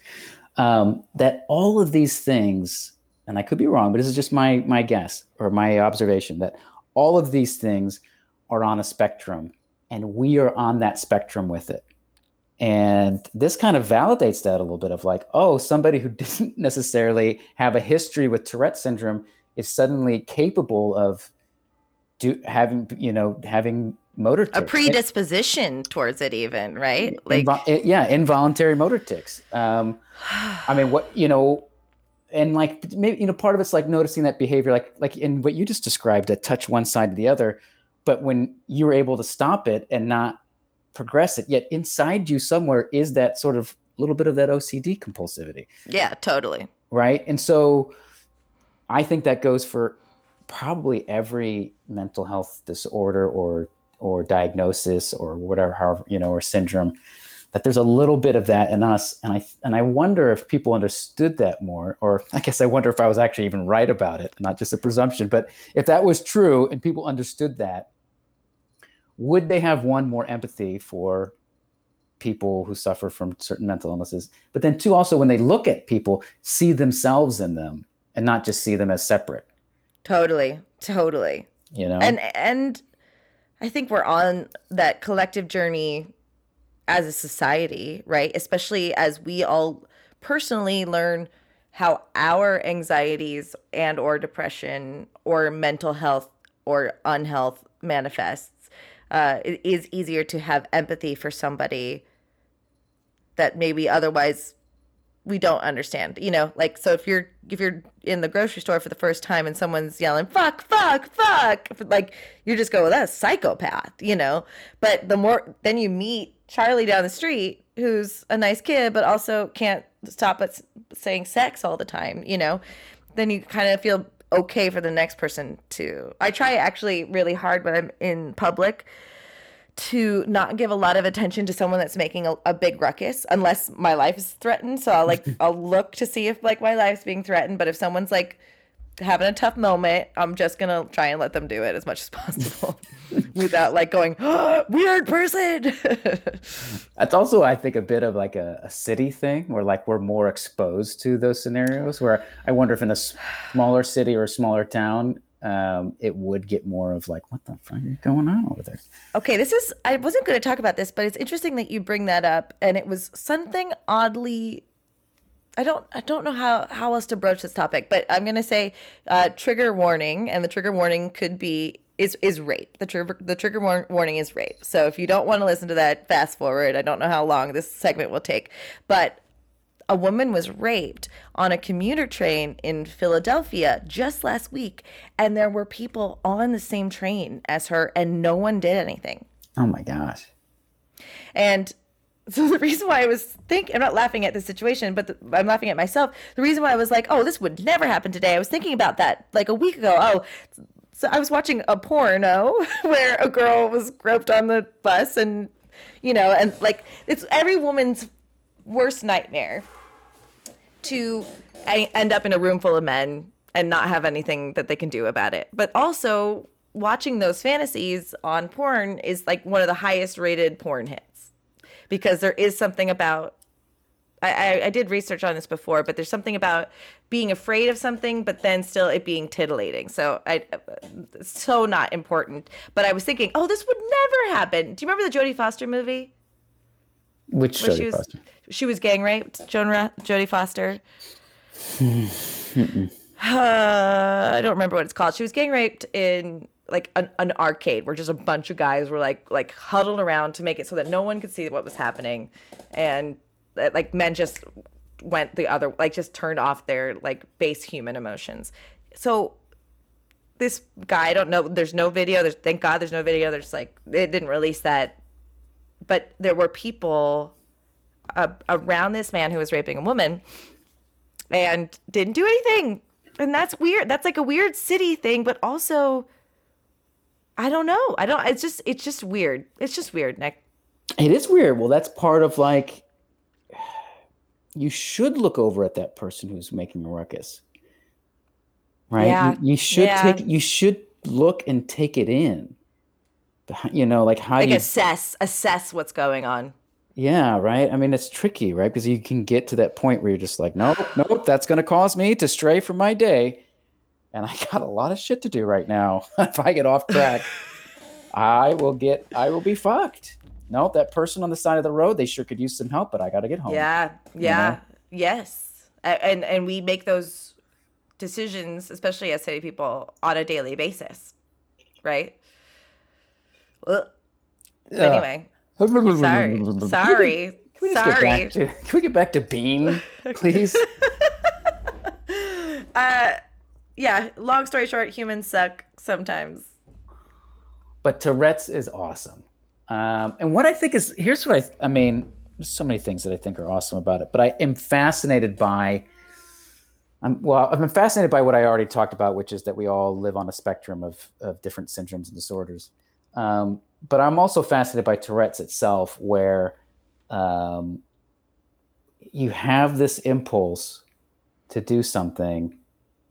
Um, that all of these things, and I could be wrong, but this is just my my guess or my observation that all of these things are on a spectrum, and we are on that spectrum with it. And this kind of validates that a little bit of like, oh, somebody who didn't necessarily have a history with Tourette syndrome is suddenly capable of do having, you know, having motor A tics. predisposition towards it even, right? Like Invo- it- yeah, involuntary motor tics. Um, I mean, what you know, and like maybe you know, part of it's like noticing that behavior, like like in what you just described, that touch one side to the other, but when you were able to stop it and not progress it, yet inside you somewhere is that sort of little bit of that OCD compulsivity, yeah, totally. right? And so, I think that goes for probably every mental health disorder or or diagnosis or whatever, however you know, or syndrome that there's a little bit of that in us and i and i wonder if people understood that more or i guess i wonder if i was actually even right about it not just a presumption but if that was true and people understood that would they have one more empathy for people who suffer from certain mental illnesses but then two also when they look at people see themselves in them and not just see them as separate Totally. Totally. you know and and i think we're on that collective journey as a society right? Especially as we all personally learn how our anxieties and or depression or mental health or unhealth manifests. Uh, it is easier to have empathy for somebody that maybe otherwise we don't understand you know like so if you're if you're in the grocery store for the first time and someone's yelling fuck fuck fuck like you just go well that's psychopath you know? But the more then you meet charlie down the street who's a nice kid but also can't stop at saying sex all the time you know? Then you kind of feel okay for the next person to i try actually really hard when i'm in public to not give a lot of attention to someone that's making a, a big ruckus unless my life is threatened. So I'll like I'll look to see if like my life's being threatened. But if someone's like having a tough moment, I'm just gonna try and let them do it as much as possible without like going ah, weird person. That's also, I think, a bit of like a, a city thing where like we're more exposed to those scenarios. Where I wonder if in a smaller city or a smaller town, um, it would get more of like, what the fuck is going on over there? Okay, this is I wasn't going to talk about this, but it's interesting that you bring that up and it was something oddly I don't I don't know how how else to broach this topic, but I'm going to say uh, trigger warning and the trigger warning could be is is rape. The trigger the trigger war- warning is rape. So if you don't want to listen to that, fast forward. I don't know how long this segment will take, but a woman was raped on a commuter train in Philadelphia just last week, and there were people on the same train as her, and no one did anything. Oh my gosh. And so the reason why I was thinking, I'm not laughing at the situation, but the, I'm laughing at myself. The reason why I was like, oh, this would never happen today. I was thinking about that like a week ago. Oh, So I was watching a porno where a girl was groped on the bus and you know, and like it's every woman's worst nightmare to end up in a room full of men and not have anything that they can do about it. But also watching those fantasies on porn is like one of the highest rated porn hits because there is something about I, I, I did research on this before, but there's something about being afraid of something, but then still it being titillating. So I, so not important. But I was thinking, oh, this would never happen. Do you remember the Jodie Foster movie? Which Jodie Foster? She was gang raped. Joan Ra- Jodie Foster. Uh, I don't remember what it's called. She was gang raped in like an, an arcade where just a bunch of guys were like like huddled around to make it so that no one could see what was happening, and uh, like men just went the other like just turned off their like base human emotions. So this guy, I don't know. There's no video. There's thank God there's no video. There's like it didn't release that, but there were people uh, around this man who was raping a woman and didn't do anything. And that's weird. That's like a weird city thing, but also I don't know. I don't it's just it's just weird. It's just weird, Nick. It is weird. Well, that's part of like you should look over at that person who's making a ruckus. Right? Yeah. You, you should Yeah. take you should look and take it in. You know, like how Like you assess assess what's going on. Yeah, right. I mean, it's tricky, right? Because you can get to that point where you're just like, nope, nope, that's going to cause me to stray from my day. And I got a lot of shit to do right now. if I get off track, I will get, I will be fucked. Nope, that person on the side of the road, they sure could use some help, but I got to get home. Yeah. Yeah. Yes. And and we make those decisions, especially as city people, on a daily basis. Right? Well, Ugh. Anyway. Sorry. Sorry. Can we just get Sorry. back to, can we get back to Bean, please? Uh yeah, long story short, humans suck sometimes. but Tourette's is awesome. Um, and what I think is here's what I I mean. There's so many things that I think are awesome about it, but I am fascinated by. I'm well. I'm fascinated by what I already talked about, which is that we all live on a spectrum of of different syndromes and disorders. Um, but I'm also fascinated by Tourette's itself, where um, you have this impulse to do something,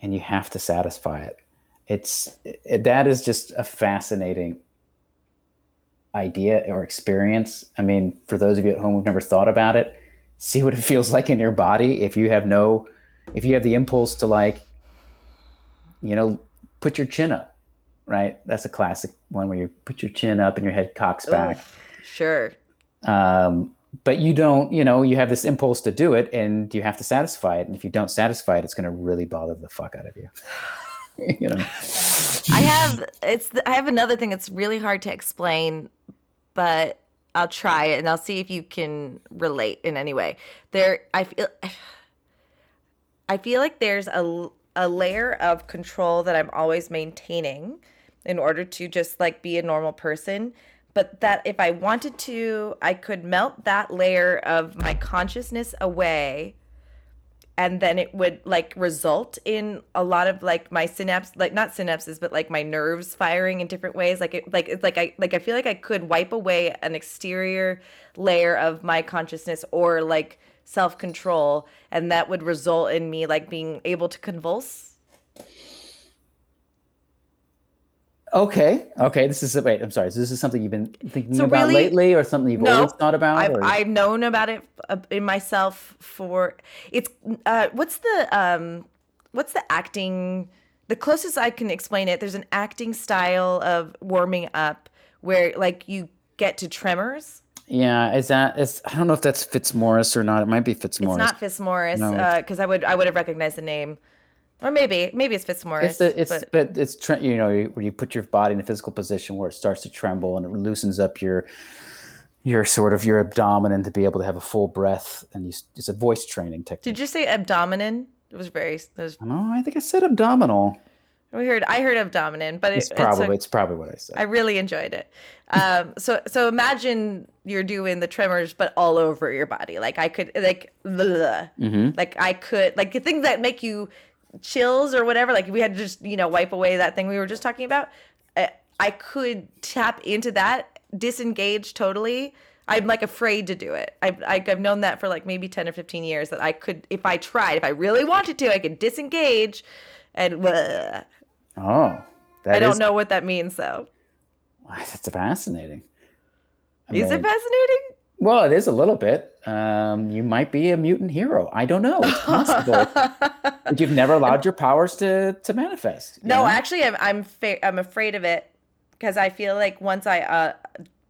and you have to satisfy it it's it, that is just a fascinating idea or experience. I mean, for those of you at home who've never thought about it, see what it feels like in your body if you have no, if you have the impulse to like, you know, put your chin up, right? That's a classic one where you put your chin up and your head cocks back. Ugh, sure. Um, but you don't, you know, you have this impulse to do it and you have to satisfy it. And if you don't satisfy it, it's going to really bother the fuck out of you. you know? I have it's I have another thing that's really hard to explain, but I'll try it and I'll see if you can relate in any way. There I feel I feel like there's a a layer of control that I'm always maintaining in order to just like be a normal person, but that if I wanted to, I could melt that layer of my consciousness away and then it would like result in a lot of like my synapse like not synapses but like my nerves firing in different ways. Like it like it's like i like i feel like i could wipe away an exterior layer of my consciousness or like self-control and that would result in me like being able to convulse Okay. Okay. This is wait. I'm sorry. So this is something you've been thinking So about really- lately, or something you've No, always thought about? I've, I've known about it uh, in myself for it's uh what's the um what's the acting the closest I can explain it there's an acting style of warming up where like you get to tremors yeah. Is that? Is I don't know if that's Fitzmaurice or not. It might be Fitzmaurice. it's not Fitzmaurice No, because I would I would have recognized the name or maybe maybe it's Fitzmaurice It's the, it's but but, it's tre- you know where you put your body in a physical position where it starts to tremble and it loosens up your your sort of your abdomen to be able to have a full breath and you, it's a voice training technique. did you say abdomen it was very it was, No, I think I said abdominal. we heard I heard abdomen but it, It's it's a- probably it's probably what I said. I really enjoyed it. Um, so so imagine you're doing the tremors, but all over your body. Like I could like blah, hmm like I could like the things that make you chills or whatever, like we had to just you know wipe away that thing we were just talking about. I, I could tap into that, disengage totally. I'm like afraid to do it. I've I've known that for like maybe ten or fifteen years that I could, if I tried, if I really wanted to, I could disengage, and. Oh, that I don't is- know what that means though. That's fascinating. I Is it fascinating? Well, it is a little bit. Um, you might be a mutant hero. I don't know. It's possible. but you've never allowed your powers to to manifest. No, know? actually, I'm I'm fa- I'm afraid of it because I feel like once I uh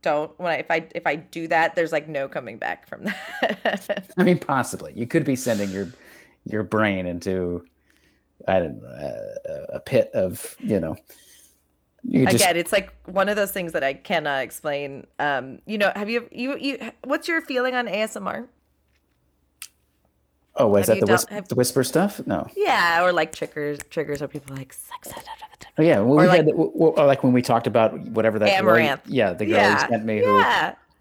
don't when I if I if I do that, there's like no coming back from that. I mean, possibly. You could be sending your your brain into I don't know a, a pit of you know. Just Again, it's like one of those things that I cannot explain. Um, you know, have you you you? What's your feeling on ASMR? oh, is have that the, whisper, have- the whisper stuff? No. Yeah, or like triggers triggers where people like sex. Oh yeah, well, Or we like- had the, w- w- like when we talked about whatever that girl- yeah, the girl Yeah, who sent me who.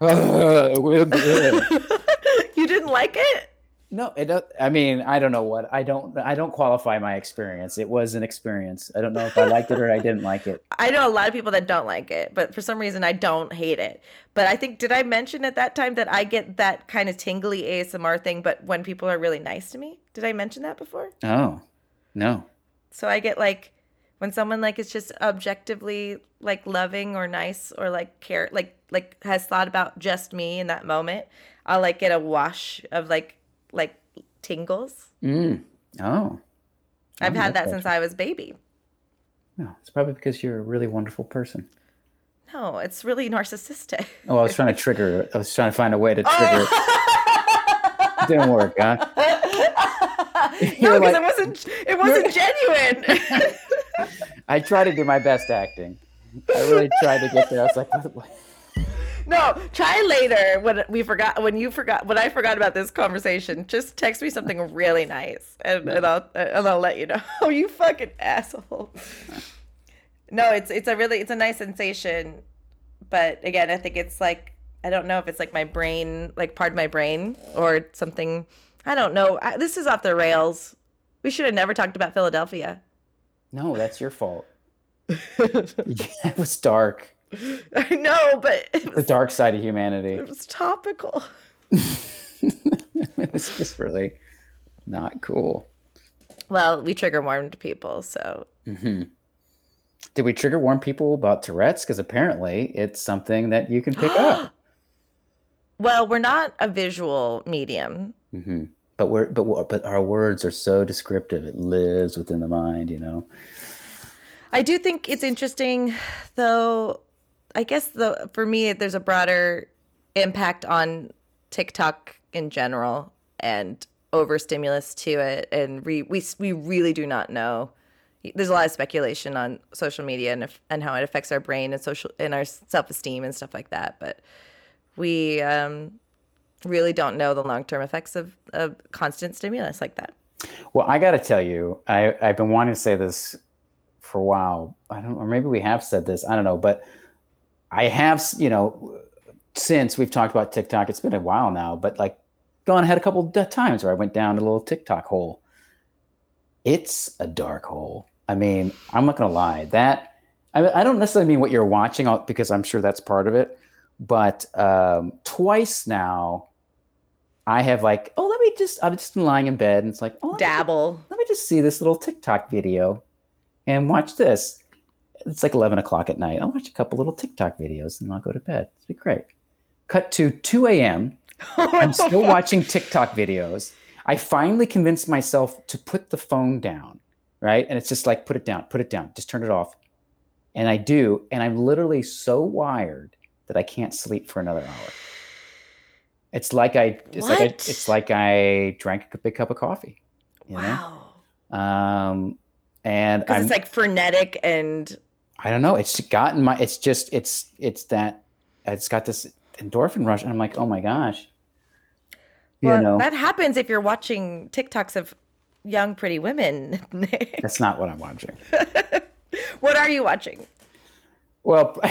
you didn't like it? No, it. don't- I mean, I don't know what I don't. I don't qualify my experience. It was an experience. I don't know if I liked it or I didn't like it. I know a lot of people that don't like it, but for some reason I don't hate it. But I think did I mention at that time that I get that kind of tingly ASMR thing, but when people are really nice to me? Did I mention that before? Oh, no. So I get like when someone like is just objectively like loving or nice or like care like like has thought about just me in that moment, I'll like get a wash of like like tingles. Mm. Oh, I've Oh, had that since I was baby. no. It's probably because you're a really wonderful person. No, it's really narcissistic. Oh, I was trying to trigger. it. I was trying to find a way to trigger. it. Didn't work, huh? no, because like- it wasn't it wasn't genuine. I tried to do my best acting. I really tried to get there. I was like, what? No, try later when we forgot when you forgot when I forgot about this conversation. Just text me something really nice, and, and I'll and I'll let you know. Oh, you fucking asshole. No, it's it's a really it's a nice sensation, but again, I think it's like I don't know if it's like my brain, like part of my brain, or something. I don't know. I, this is off the rails. We should have never talked about Philadelphia. No, that's your fault. Yeah, it was dark. I know, but it The dark side of humanity. it was topical. it was just really not cool. Well, we trigger warmed people, so hmm Did we trigger warn people about Tourette's? Because apparently it's something that you can pick up. well, we're not a visual medium. hmm But we're but we're- but our words are so descriptive. It lives within the mind. You know. I do think it's interesting, though. I guess the for me, there's a broader impact on TikTok in general and overstimulus to it, and we we we really do not know. There's a lot of speculation on social media and if, and how it affects our brain and social and our self esteem and stuff like that, but we um, really don't know the long term effects of, of constant stimulus like that. Well, I got to tell you, I I've been wanting to say this for a while. I don't, or maybe we have said this. I don't know, but I have, you know, since we've talked about TikTok, it's been a while now, but like gone ahead a couple of times where I went down a little TikTok hole. It's a dark hole. I mean, I'm not gonna lie. That I, I don't necessarily mean what you're watching because I'm sure that's part of it, but um, twice now. I have like, oh, let me just, I'm just been lying in bed and it's like, oh, let me Dabble. let me just see this little TikTok video and watch this. It's like 11 o'clock at night. I'll watch a couple little TikTok videos and I'll go to bed. It'll be great. Cut to 2 a.m. I'm still watching TikTok videos. I finally convinced myself to put the phone down, right? And it's just like, put it down, put it down, just turn it off. And I do. And I'm literally so wired that I can't sleep for another hour. It's like I, it's like I, What? it's like I drank a big cup of coffee. You Wow. know? Um, and Because I'm, it's like frenetic and I don't know. It's gotten my. It's just. It's. It's that. It's got this endorphin rush, and I'm like, oh my gosh. You well, know, that happens if you're watching TikToks of young pretty women. That's not what I'm watching. what are you watching? Well,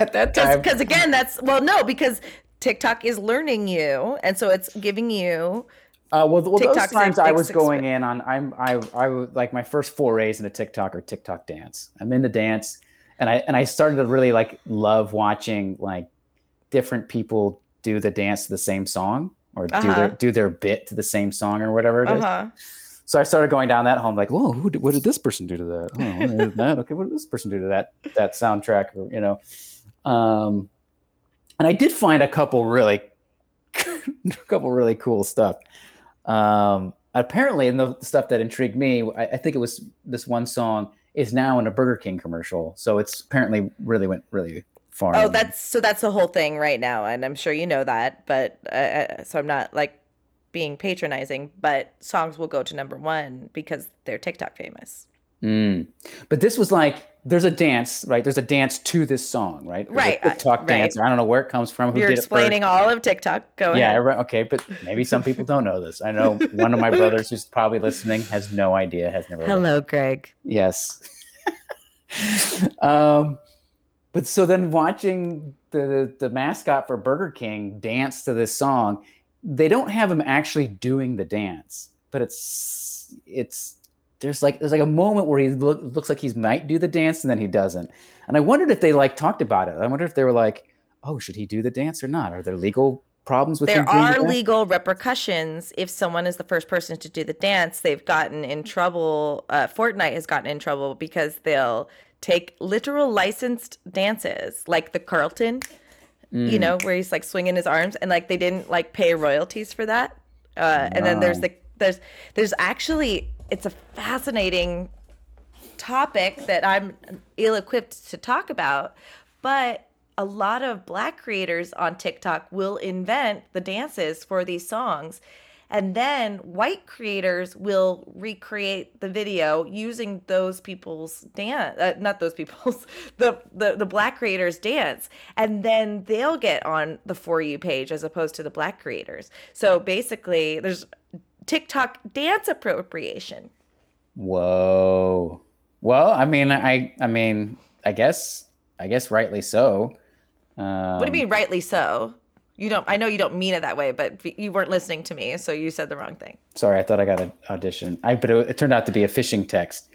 at that time, Because again, that's well, no, because TikTok is learning you, and so it's giving you Uh, well, well those TikTok's times I was six- going in on I'm I I like my first forays into TikTok or TikTok dance. I'm in the dance, and I and I started to really like love watching like different people do the dance to the same song or do Uh-huh. their do their bit to the same song or whatever it is. Uh-huh. So I started going down that home like, whoa, who did, what did this person do to that? Oh, what that? Okay, what did this person do to that that soundtrack? Or, you know, um, and I did find a couple really, a couple really cool stuff. Um, apparently, and the stuff that intrigued me, I, I think it was this one song is now in a Burger King commercial. So it's apparently really went really far. Oh, that's so that's the whole thing right now, and I'm sure you know that. But uh, uh, so I'm not like being patronizing, but songs will go to number one because they're TikTok famous. Mm. But this was like there's a dance, right? There's a dance to this song, right? There's Right, uh, TikTok right. dance. I don't know where it comes from. Who You're did it explaining all of TikTok. Go Yeah, ahead. right, okay, but maybe some people don't know this. I know one of my brothers who's probably listening has no idea, has never. Hello, Greg. Yes. um, but so then watching the the mascot for Burger King dance to this song, they don't have him actually doing the dance, but it's it's there's like there's like a moment where he look, looks like he might do the dance and then he doesn't. And I wondered if they like talked about it. I wonder if they were like, "Oh, should he do the dance or not? Are there legal problems with There the are legal repercussions if someone is the first person to do the dance. They've gotten in trouble. Uh, Fortnite has gotten in trouble because they'll take literal licensed dances, like the Carlton, you Mm. know, where he's like swinging his arms, and like they didn't like pay royalties for that. Uh, and then there's the there's there's actually it's a fascinating topic that I'm ill equipped to talk about, but a lot of black creators on TikTok will invent the dances for these songs. And then white creators will recreate the video using those people's dance, uh, not those people's, the, the the black creators dance, and then they'll get on the for you page as opposed to the black creators. So basically, there's TikTok dance appropriation. Whoa. Well, I mean, I, I mean, I guess, I guess rightly so. Um, What do you mean, rightly so? You don't. I know you don't mean it that way, but you weren't listening to me, so you said the wrong thing. Sorry, I thought I got an audition. I, but it, it turned out to be a phishing text.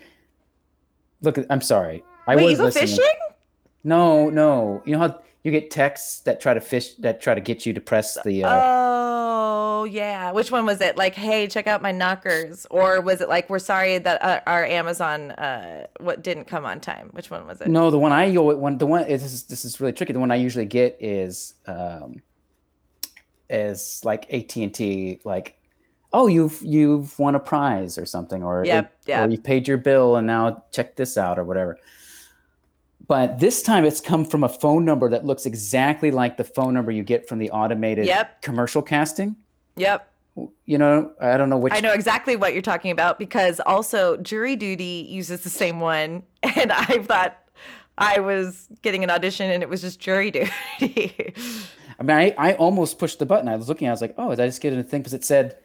Look, I'm sorry. I Wait, was you go listening. fishing? No, no. You know how you get texts that try to fish, that try to get you to press the. Uh, Oh yeah. Which one was it? Like, hey, check out my knockers, or was it like, we're sorry that uh, our Amazon uh what didn't come on time? Which one was it? no, the one I one the one this is this is really tricky. The one I usually get is um, is like AT and T, like, oh, you've you've won a prize or something, or Yep, it- yep. or you paid your bill and now check this out or whatever. But this time it's come from a phone number that looks exactly like the phone number you get from the automated Yep. commercial casting. Yep. You know, I don't know which. I know exactly what you're talking about because also Jury Duty uses the same one, and I thought I was getting an audition, and it was just Jury Duty. I mean, I, I almost pushed the button. I was looking. I was like, oh, did I just get a thing? Because it said,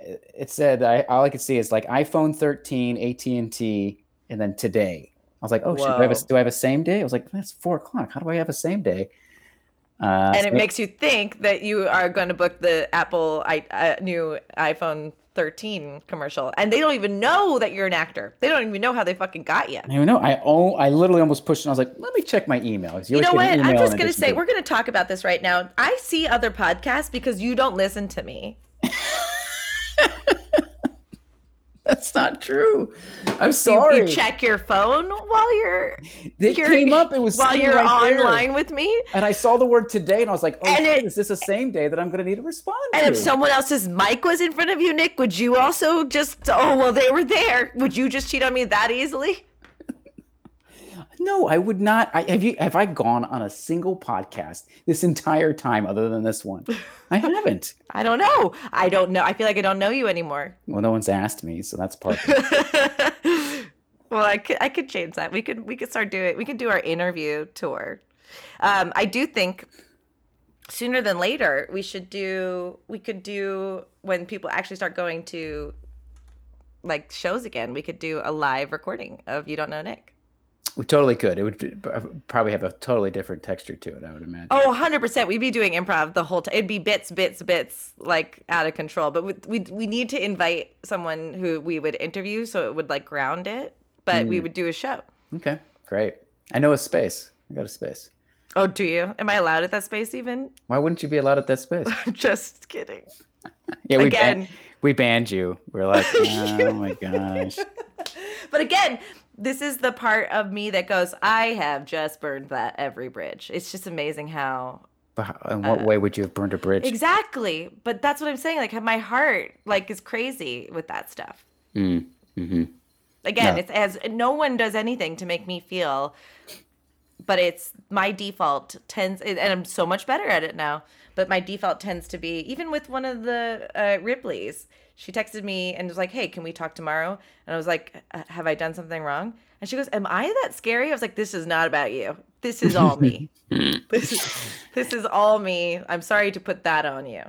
it said, I, all I could see is like iPhone 13, AT and T, and then today. I was like, oh, shit, do I, have a, do I have a same day? I was like, that's four o'clock. How do I have a same day? Uh, and so- it makes you think that you are going to book the Apple I, uh, new iPhone 13 commercial, and they don't even know that you're an actor. They don't even know how they fucking got you. I don't know. I oh, I literally almost pushed. And I was like, let me check my email. 'cause You always know what? I'm just going to say, we're going to talk about this right now. I see other podcasts because you don't listen to me. That's not true. I'm You, sorry. you check your phone while you're, It you're came up. It was while you're right there. online with me. And I saw the word today, and I was like, "Oh, it- is this the same day that I'm going to need to respond And to?" if someone else's mic was in front of you, Nick, would you also just, oh, well, they were there. Would you just cheat on me that easily? No, I would not. I, have you? Have I gone on a single podcast this entire time, other than this one? I haven't. I don't know. I don't know. I feel like I don't know you anymore. Well, no one's asked me, so that's part. Well, I could I could change that. We could we could start doing we could do our interview tour. Um, I do think sooner than later we should do we could do when people actually start going to like shows again. We could do a live recording of you don't know Nick. We totally could. It would uh, probably have a totally different texture to it. I would imagine. Oh, 100%. We'd be doing improv the whole time. It'd be bits, bits, bits, like out of control. But we, we, we need to invite someone who we would interview so it would like ground it. But we hmm. would do a show. Okay, great. I know a space. I got a space. Oh, do you? Am I allowed at that space even? Why wouldn't you be allowed at that space? I'm just kidding. Yeah, we Again. Banned, we banned you. We're like, oh my gosh. But again, this is the part of me that goes, I have just burned that every bridge. It's just amazing how But in what way would you have burned a bridge? exactly. But that's what I'm saying. Like, my heart like is crazy with that stuff. Mm, hmm Again, No. it's as no one does anything to make me feel, but it's my default tends, and I'm so much better at it now. But my default tends to be even with one of the uh, Ripleys. She texted me and was like, "Hey, can we talk tomorrow?" And I was like, "Uh, "Have I done something wrong?" And she goes, "Am I that scary?" I was like, "This is not about you. This is all me. this is this is all me. I'm sorry to put that on you."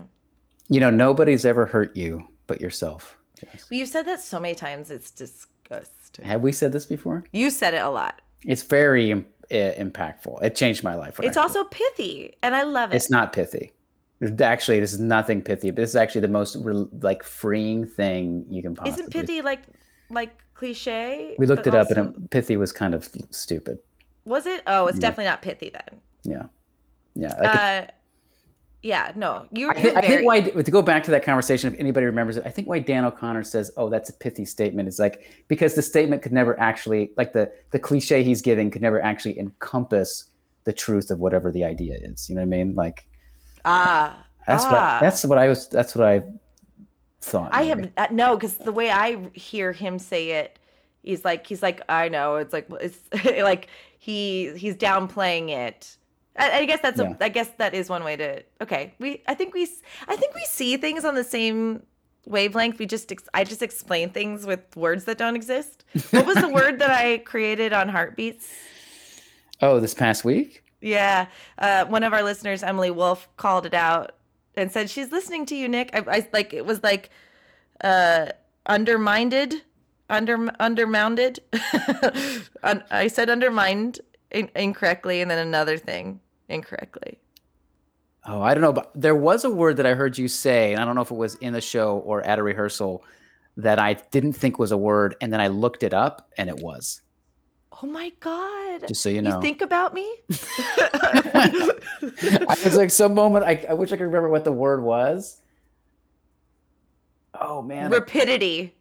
You know, nobody's ever hurt you but yourself. Yes. Well, you've said that so many times. It's disgusting. Have we said this before? You said it a lot. It's very impactful. It changed my life. It's actually. also pithy, and I love it. It's not pithy. Actually, this is nothing pithy. But this is actually the most re- like freeing thing you can possibly. Isn't pithy like like cliche? We looked it up, and it, pithy was kind of stupid. was it? Oh, it's Yeah. definitely not pithy then. Yeah, yeah. Like it- Uh, yeah, no, you. I, You're I think why to go back to that conversation, if anybody remembers it, I think why Dan O'Connor says, "Oh, that's a pithy statement," is like because the statement could never actually, like the the cliche he's giving, could never actually encompass the truth of whatever the idea is. You know what I mean? Like ah, that's ah. what that's what I was. That's what I thought. I maybe. have uh, no, because the way I hear him say it, he's like he's like I know it's like it's like he he's downplaying it. I, I guess that's Yeah. a I guess that is one way to okay. We I think we I think we see things on the same wavelength. We just ex, I just explain things with words that don't exist. What was the word that I created on heartbeats? Oh, this past week. Yeah, uh, one of our listeners, Emily Wolf, called it out and said she's listening to you, Nick. I, I like it was like uh, undermined, under undermounded. I said undermined in- incorrectly, and then another thing incorrectly. Oh, I don't know, but there was a word that I heard you say, and I don't know if it was in the show or at a rehearsal that I didn't think was a word, and then I looked it up, and it was. Oh my god! Just so you know. You think about me? I was like, some moment, I, I wish I could remember what the word was. Oh man, Rapidity.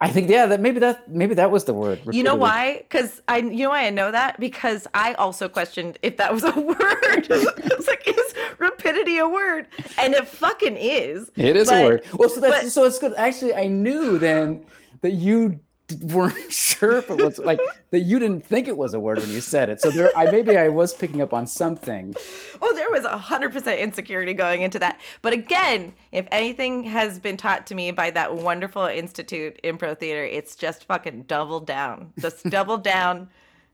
I think yeah, that maybe that maybe that was the word. You know why? Because I, you know why I know that because I also questioned if that was a word. I was like, is rapidity a word? And it fucking is. It is But- a word. Well, so that's but- so it's good. Actually, I knew then that you weren't sure if it was like that. You didn't think it was a word when you said it. So there, I maybe I was picking up on something. Oh, there was a hundred percent insecurity going into that. But again, if anything has been taught to me by that wonderful institute, Impro Theater, it's just fucking double down. Just double down.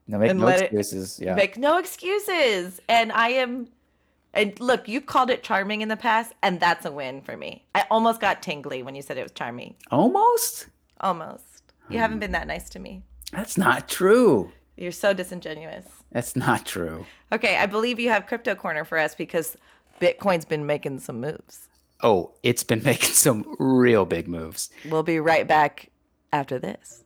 No, make no let it- excuses. yeah. Make no excuses. And I am. And look, you called it charming in the past, and that's a win for me. I almost got tingly when you said it was charming. Almost. Almost. You haven't been that nice to me. That's not true. You're so disingenuous. That's not true. Okay, I believe you have crypto corner for us because Bitcoin's been making some moves. Oh, it's been making some real big moves. We'll be right back after this.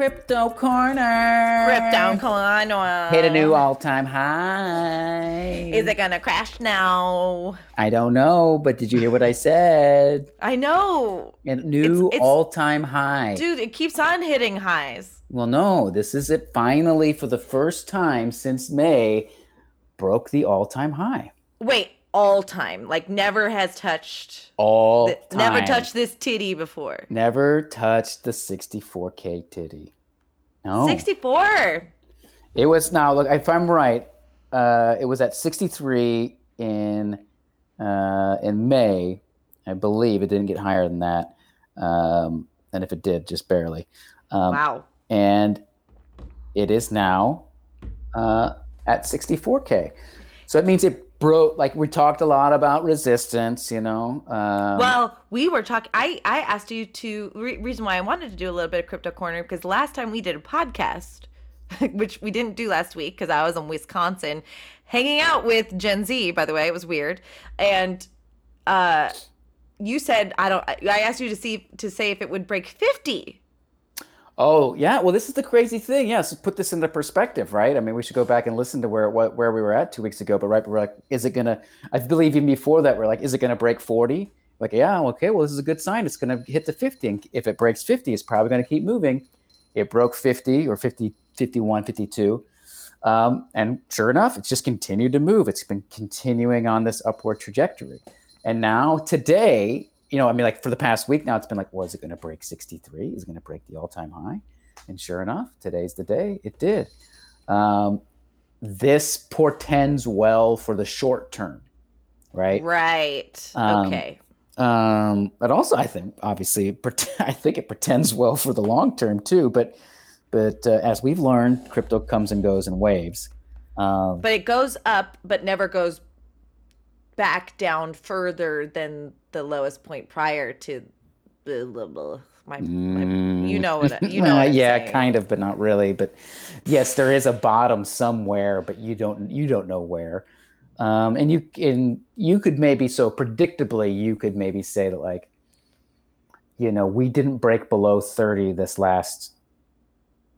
Crypto corner. Crypto corner. Hit a new all-time high. Is it gonna crash now? I don't know, but did you hear what I said? I know. A new it's- all-time high. Dude, it keeps on hitting highs. Well, no, this is it. Finally, for the first time since May, broke the all-time high. Wait, all time. Like never has touched All th- never touched this titty before. Never touched the 64k titty. No, 64. it was now. Look, if I'm right, uh, it was at 63 in uh, in May. I believe it didn't get higher than that. um, and if it did, just barely. Um, wow. And it is now uh, at 64k. So it means it broke. Like we talked a lot about resistance, you know. Um, well, we were talking. I I asked you to. Re- reason why I wanted to do a little bit of crypto corner because last time we did a podcast, which we didn't do last week because I was in Wisconsin, hanging out with Gen Z. By the way, it was weird, and uh, you said I don't. I asked you to see to say if it would break fifty. Oh yeah, well this is the crazy thing. Yes, put this into perspective, right? I mean, we should go back and listen to where what where we were at two weeks ago. But right, we're like, is it gonna? I believe even before that, we're like, is it gonna break forty? Like, yeah, okay, well this is a good sign. It's gonna hit the fifty, and if it breaks fifty, it's probably gonna keep moving. It broke fifty or 50, 51, 52. Um, and sure enough, it's just continued to move. It's been continuing on this upward trajectory. And now today, you know, I mean, like for the past week now, it's been like, was it going to break 63? Is it going to break the all time high? And sure enough, today's the day it did. Um, this portends well for the short term, right? Right. Um, okay. Um, but also, I think obviously, I think it pretends well for the long term too. But, but uh, as we've learned, crypto comes and goes in waves. Um, but it goes up, but never goes back down further than the lowest point prior to blah, blah, blah. My, my, you Mm. know what I- you know what yeah saying. kind of but not really but yes there is a bottom somewhere but you don't you don't know where um and you can you could maybe so predictably you could maybe say that like you know we didn't break below 30 this last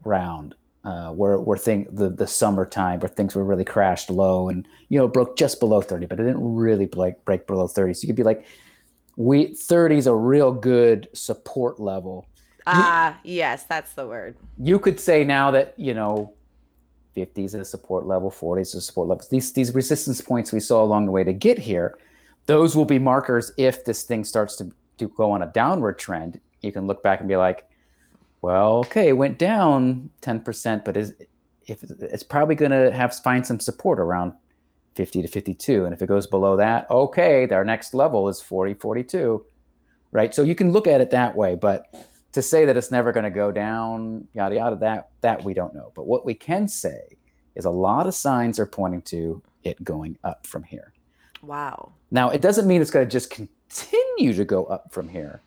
round uh where where thing the the summertime where things were really crashed low and you know broke just below 30 but it didn't really break break below 30 so you could be like we 30 is a real good support level. Ah, yes, that's the word. you could say now that you know 50 is a support level 40 is a support level. These these resistance points we saw along the way to get here those will be markers if this thing starts to, to go on a downward trend. You can look back and be like well okay it went down 10% but is if it's probably going to have find some support around 50 to 52 and if it goes below that okay our next level is 40 42 right so you can look at it that way but to say that it's never going to go down, yada yada, that that we don't know. But what we can say is a lot of signs are pointing to it going up from here. Wow. Now, it doesn't mean it's going to just continue to go up from here.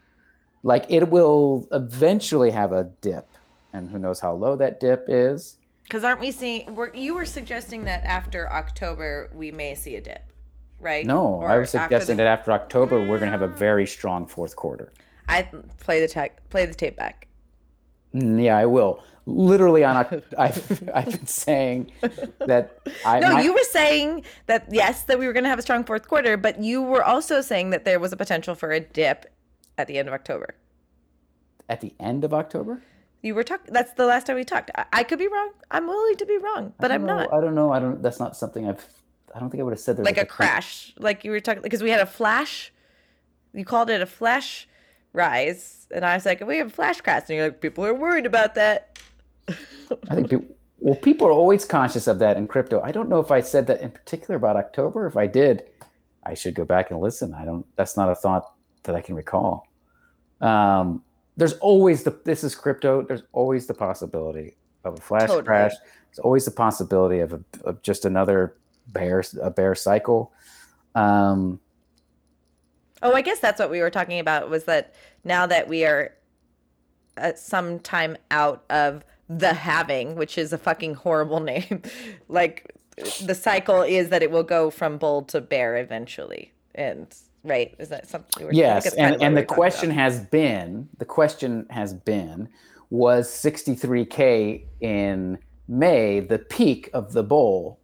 Like it will eventually have a dip, and who knows how low that dip is. Because aren't we seeing? We're, you were suggesting that after October we may see a dip, right? No, I Or was after suggesting the- that after October we're going to have a very strong fourth quarter. I play the tech, play the tape back. Mm, Yeah, I will. Literally on Oc- I've I've been saying that I No, my- you were saying that yes, that we were going to have a strong fourth quarter, but you were also saying that there was a potential for a dip at the end of October. at the end of October. You were talking. That's the last time we talked. I, I could be wrong. I'm willing to be wrong, but I'm know, not. I don't know. I don't. That's not something I've. I don't think I would have said there's like a thing- crash, like you were talking, because we had a flash. You called it a flash rise, and I was like, "We have a flash crash," and you're like, "People are worried about that." I think. People, well, people are always conscious of that in crypto. I don't know if I said that in particular about October. If I did, I should go back and listen. I don't. That's not a thought that I can recall. Um, there's always the. This is crypto. There's always the possibility of a flash Totally. crash. There's always the possibility of, a, of just another bear a bear cycle. Um, Oh, I guess that's what we were talking about. Was that now that we are uh, some time out of the halving, which is a fucking horrible name, like the cycle is that it will go from bull to bear eventually, and right? Is that something? we were- I Yes, and, and the question about. has been the question has been was 63k in May the peak of the bull,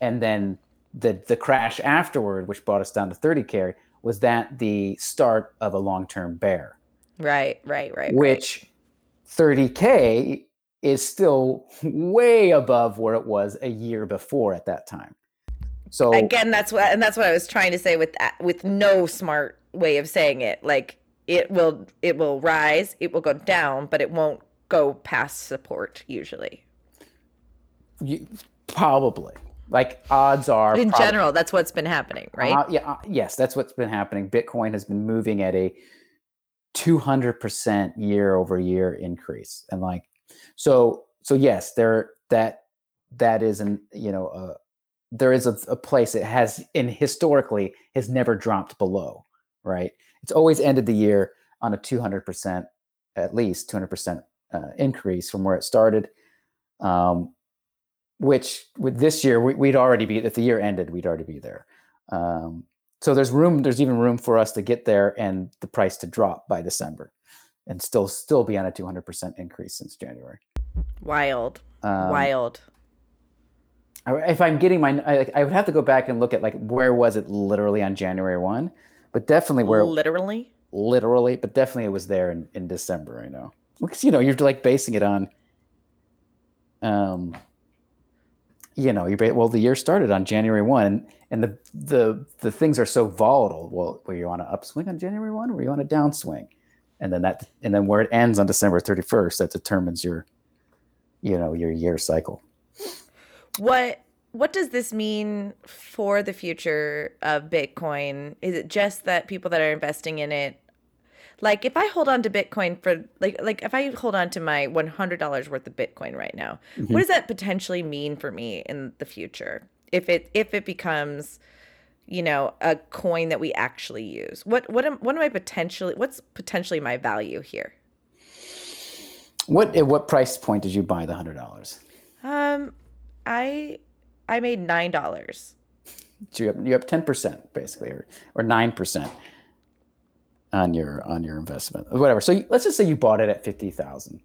and then the the crash afterward, which brought us down to 30k, was that the start of a long term bear, right, right, right, right. which 30k is still way above where it was a year before at that time. So again that's what and that's what i was trying to say with that with no smart way of saying it. Like it will it will rise it will go down but it won't go past support usually. You, probably. Like odds are in general that's what's been happening right? Uh, yeah, uh, yes, that's what's been happening. Bitcoin has been moving at a 200% year over year increase. And like so so yes there that that is an you know there is a, a place it has in historically has never dropped below right? It's always ended the year on a 200% at least 200% uh, increase from where it started um, which with this year we, would already be if the year ended we'd already be there. Um, so there's room there's even room for us to get there and the price to drop by december and still still be on a 200% increase since january. Wild. Um, wild if i'm getting my I, I, would have to go back and look at like where was it literally on january 1 but definitely where literally literally but definitely it was there in, in december i know because you know you're like basing it on um you know, you well, the year started on January one, and the the the things are so volatile. Well, were you on an upswing on January one, or were you on a downswing? And then that, and then where it ends on December thirty first, that determines your, you know, your year cycle. What what does this mean for the future of Bitcoin? Is it just that people that are investing in it like if I hold on to Bitcoin for like like if I hold on to my one hundred dollars worth of Bitcoin right now, mm-hmm. what does that potentially mean for me in the future? If it if it becomes, you know, a coin that we actually use, what what am what am I potentially what's potentially my value here? What at what price point did you buy the hundred dollars? Um, I I made nine dollars. So you have you have ten percent basically, or or nine percent on your on your investment, whatever. So let's just say you bought it at fifty thousand.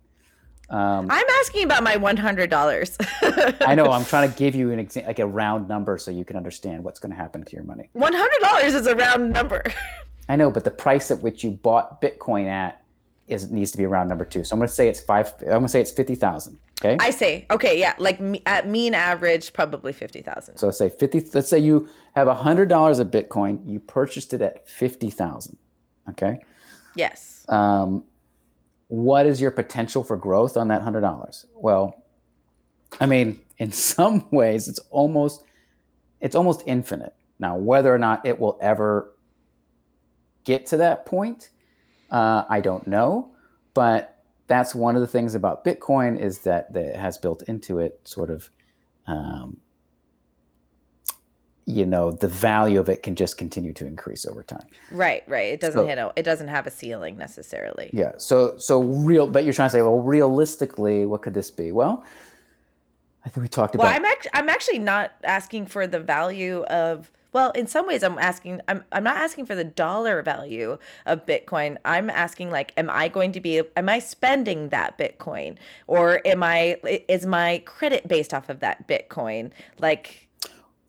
Um, I'm asking about my one hundred dollars. I know. I'm trying to give you an example, like a round number, so you can understand what's going to happen to your money. One hundred dollars is a round number. I know, but the price at which you bought Bitcoin at is needs to be a round number too. So I'm going to say it's five. I'm going to say it's fifty thousand. Okay. I say okay, yeah, like me, at mean average, probably fifty thousand. So let's say fifty. Let's say you have a hundred dollars of Bitcoin. You purchased it at fifty thousand. Okay. Yes. Um, what is your potential for growth on that hundred dollars? Well, I mean, in some ways, it's almost it's almost infinite. Now, whether or not it will ever get to that point, uh, I don't know. But that's one of the things about Bitcoin is that, that it has built into it sort of um, you know the value of it can just continue to increase over time. Right right. It doesn't so, hit a, it doesn't have a ceiling necessarily. Yeah. So so real but you're trying to say well realistically what could this be? Well i think we talked well, about i'm actually i'm actually not asking for the value of well in some ways i'm asking i'm i'm not asking for the dollar value of bitcoin i'm asking like am i going to be am i spending that bitcoin or am i is my credit based off of that bitcoin like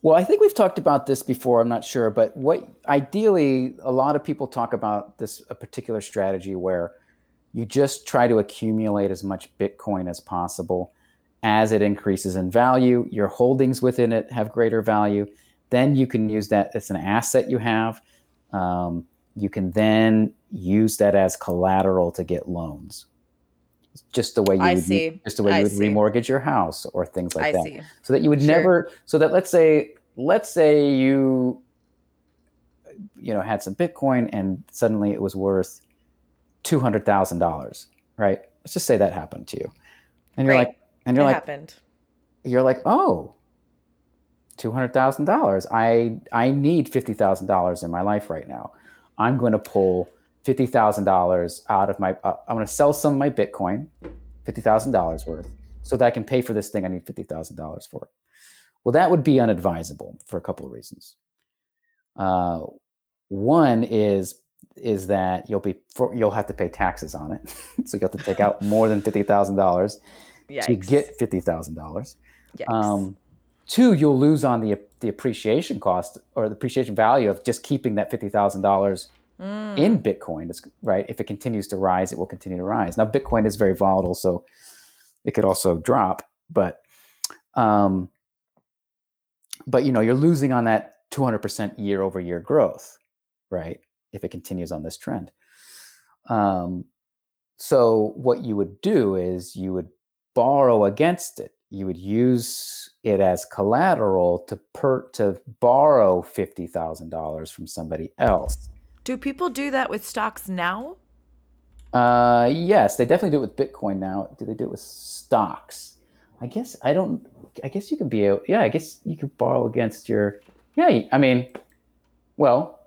well, I think we've talked about this before. I'm not sure, but what ideally, a lot of people talk about this a particular strategy where you just try to accumulate as much Bitcoin as possible. As it increases in value, your holdings within it have greater value. Then you can use that as an asset you have. Um, you can then use that as collateral to get loans just the way you I would see. just the way I you would see. remortgage your house or things like I that see. so that you would Sure. never so that let's say let's say you you know had some bitcoin and suddenly it was worth $200,000 right let's just say that happened to you and you're Right. like and you're it like happened you're like oh $200,000 I I need $50,000 in my life right now I'm going to pull fifty thousand dollars out of my. Uh, I'm going to sell some of my Bitcoin, fifty thousand dollars worth, so that I can pay for this thing. I need fifty thousand dollars for. Well, that would be unadvisable for a couple of reasons. Uh, one is is that you'll be for, you'll have to pay taxes on it, so you have to take out more than fifty thousand dollars to get fifty thousand dollars. Um, two, you'll lose on the the appreciation cost or the appreciation value of just keeping that fifty thousand dollars Mm. in Bitcoin. Right? If it continues to rise, it will continue to rise. Now, Bitcoin is very volatile, so it could also drop. But, um, but you know, you're losing on that 200% year over year growth, right? If it continues on this trend. Um, so what you would do is you would borrow against it. You would use it as collateral to per to borrow fifty thousand dollars from somebody else. Do people do that with stocks now? Uh, yes, they definitely do it with Bitcoin now. Do they do it with stocks? I guess I don't. I guess you could be. A, yeah, I guess you could borrow against your. Yeah, I mean, well,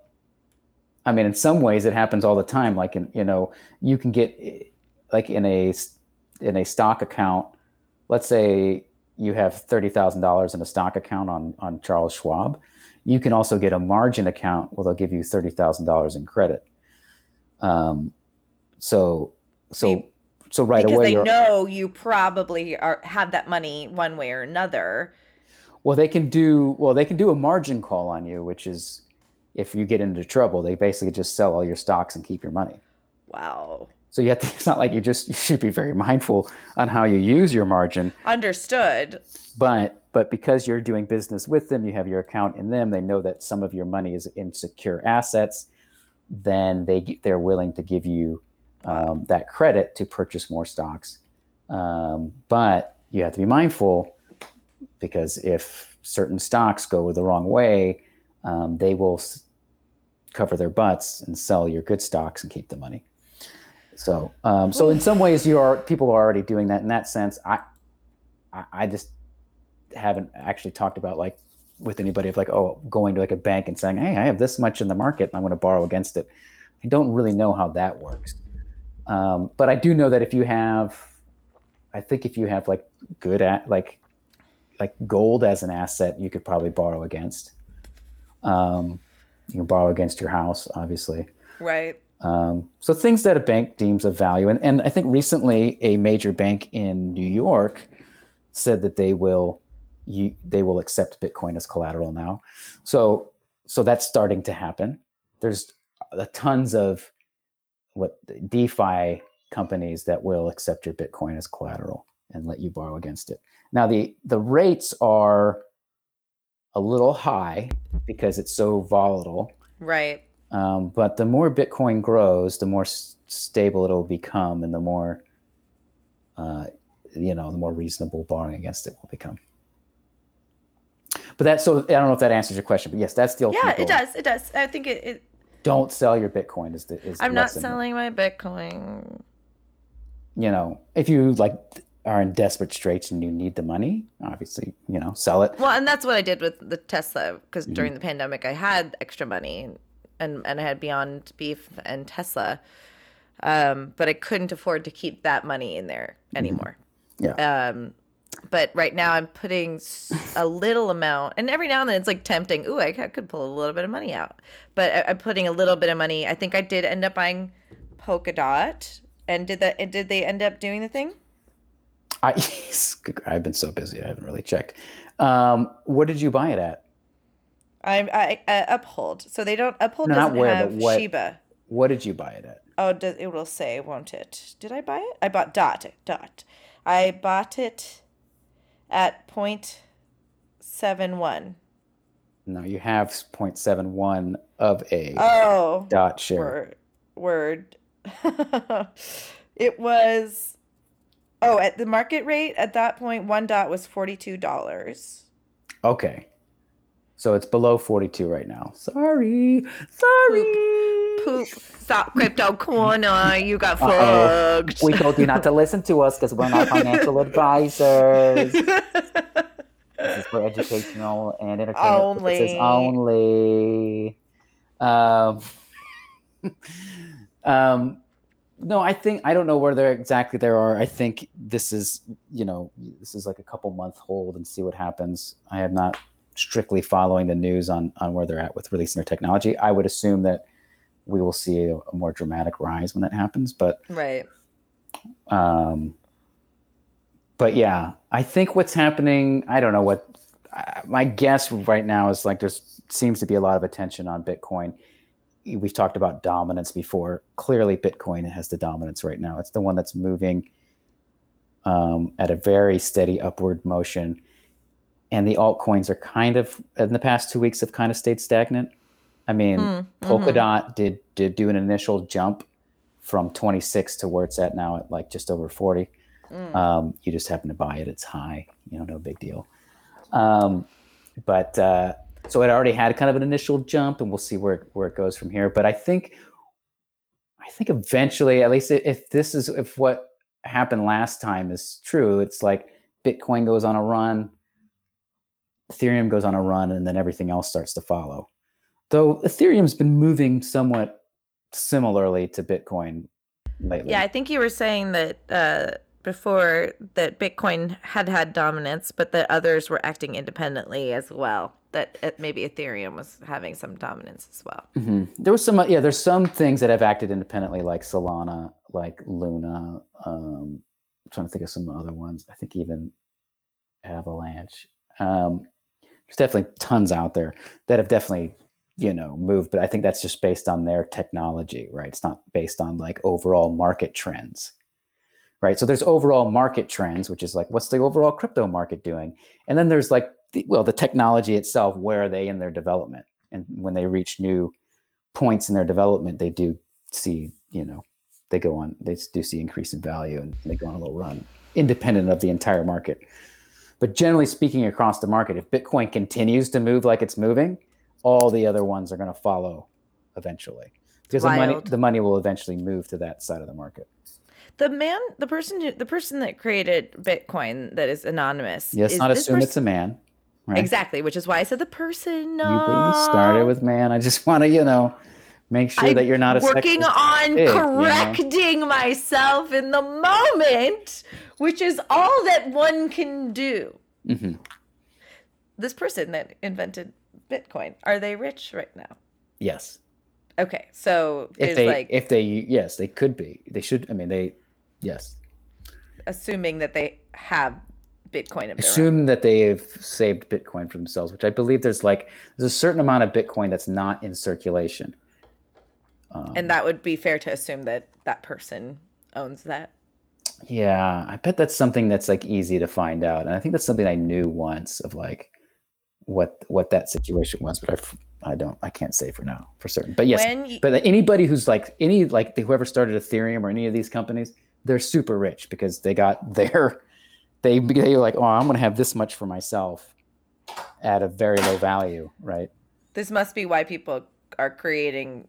I mean, in some ways it happens all the time. Like in, you know, you can get like in a in a stock account. Let's say you have thirty thousand dollars in a stock account on on Charles Schwab. You can also get a margin account where they'll give you thirty thousand dollars in credit. Um, so so so right because away they know you probably are have that money one way or another. well they can do well they can do a margin call on you, which is if you get into trouble, they basically just sell all your stocks and keep your money. Wow. So you have to, it's not like you just you should be very mindful on how you use your margin, Understood. but but because you're doing business with them, you have your account in them. They know that some of your money is in secure assets. Then they they're willing to give you um, that credit to purchase more stocks. Um, but you have to be mindful because if certain stocks go the wrong way, um, they will s- cover their butts and sell your good stocks and keep the money. So, um, so in some ways, you are people are already doing that. In that sense, I, I, just haven't actually talked about like with anybody of like, oh, going to like a bank and saying, hey, I have this much in the market and I want to borrow against it. I don't really know how that works. Um, but I do know that if you have, I think if you have like good at like, like gold as an asset, you could probably borrow against. Um, you can borrow against your house, obviously. Right. Um, so things that a bank deems of value, and, and I think recently a major bank in New York said that they will you, they will accept Bitcoin as collateral now. So so that's starting to happen. There's tons of what DeFi companies that will accept your Bitcoin as collateral and let you borrow against it. Now the the rates are a little high because it's so volatile. Right. Um, but the more Bitcoin grows, the more s- stable it'll become, and the more, uh, you know, the more reasonable borrowing against it will become. But that's so. I don't know if that answers your question, but yes, that's the ultimate Yeah, it goal. does. It does. I think it. it Don't sell your Bitcoin. Is the is I'm not lesson. selling my Bitcoin. You know, if you like are in desperate straits and you need the money, obviously, you know, sell it. Well, and that's what I did with the Tesla because Mhm. during the pandemic I had extra money and and and I had Beyond Beef and Tesla, um, but I couldn't afford to keep that money in there anymore. Yeah. Um, but right now I'm putting a little amount, and every now and then it's like tempting. Ooh, I could pull a little bit of money out, but I'm putting a little bit of money. I think I did end up buying Polkadot, and did that? Did they end up doing the thing? I, I've been so busy, I haven't really checked. Um, what did you buy it at? I, I, I uphold. So they don't uphold not doesn't where, have but what- Shiba. What did you buy it at? Oh, does, it will say, won't it? Did I buy it? I bought dot dot. I bought it at point seven one. No, you have 0.71 of a Oh, dot share. word, word. it was. Oh, at the market rate at that point, one dot was forty two dollars. Okay. So it's below 42 right now. Sorry. Sorry. Poop. Stop crypto corner. You got Uh-oh. fucked. We told you not to listen to us because we're not financial advisors. This is for educational and entertainment purposes only. Um, um, no, I think I don't know where they're exactly there are. I think this is, you know, this is like a couple month hold and see what happens. I have not strictly following the news on on where they're at with releasing their technology. I would assume that we will see a, a more dramatic rise when that happens, but right. um, but yeah, I think what's happening, I don't know what uh, my guess right now is like there's seems to be a lot of attention on Bitcoin. We've talked about dominance before. Clearly, Bitcoin has the dominance right now. It's the one that's moving um, at a very steady upward motion. And the altcoins are kind of, in the past two weeks, have kind of stayed stagnant. I mean, Mm. Polkadot did did do an initial jump from 26 to where it's at now at like just over 40. Mm. Um, you just happen to buy it; it's high, you know, no big deal. Um, but uh, so it already had kind of an initial jump, and we'll see where where it goes from here. But I think, I think eventually, at least if this is if what happened last time is true, it's like Bitcoin goes on a run, Ethereum goes on a run, and then everything else starts to follow. Though Ethereum's been moving somewhat similarly to Bitcoin lately. Yeah, I think you were saying that uh, before that Bitcoin had had dominance, but that others were acting independently as well. That uh, maybe Ethereum was having some dominance as well. hmm There was some, yeah. There's some things that have acted independently, like Solana, like Luna. Um, I'm trying to think of some other ones. I think even Avalanche. Um, there's definitely tons out there that have definitely, you know, moved. But I think that's just based on their technology, right? It's not based on like overall market trends, right? So there's overall market trends, which is like, what's the overall crypto market doing? And then there's like, the, well, the technology itself. Where are they in their development? And when they reach new points in their development, they do see, you know, they go on, they do see increase in value and they go on a little run, independent of the entire market. But generally speaking, across the market, if Bitcoin continues to move like it's moving, all the other ones are going to follow eventually because the money, the money will eventually move to that side of the market. The man, the person, who, the person that created Bitcoin that is anonymous. Yes, is not assume it's a man. Right? Exactly, which is why I said the person. You, you started uh, with man. I just want to, you know, make sure that you're not working on pig, you know? correcting myself in the moment, which is all that one can do. Mhm. This person that invented Bitcoin, are they rich right now? Yes. Okay, so If they, like if they, yes, they could be. They should. I mean, they, yes. assuming that they have Bitcoin own. assume that they have saved Bitcoin for themselves, which I believe there's like there's a certain amount of Bitcoin that's not in circulation. Um, and that would be fair to assume that that person owns that. Yeah, I bet that's something that's like easy to find out, and I think that's something I knew once of like what what that situation was, but I I don't I can't say for now for certain. But yes, When you, but anybody who's like any like whoever started Ethereum or any of these companies, they're super rich because they got their they they were like, oh, I'm gonna have this much for myself at a very low value, right? this must be why people are creating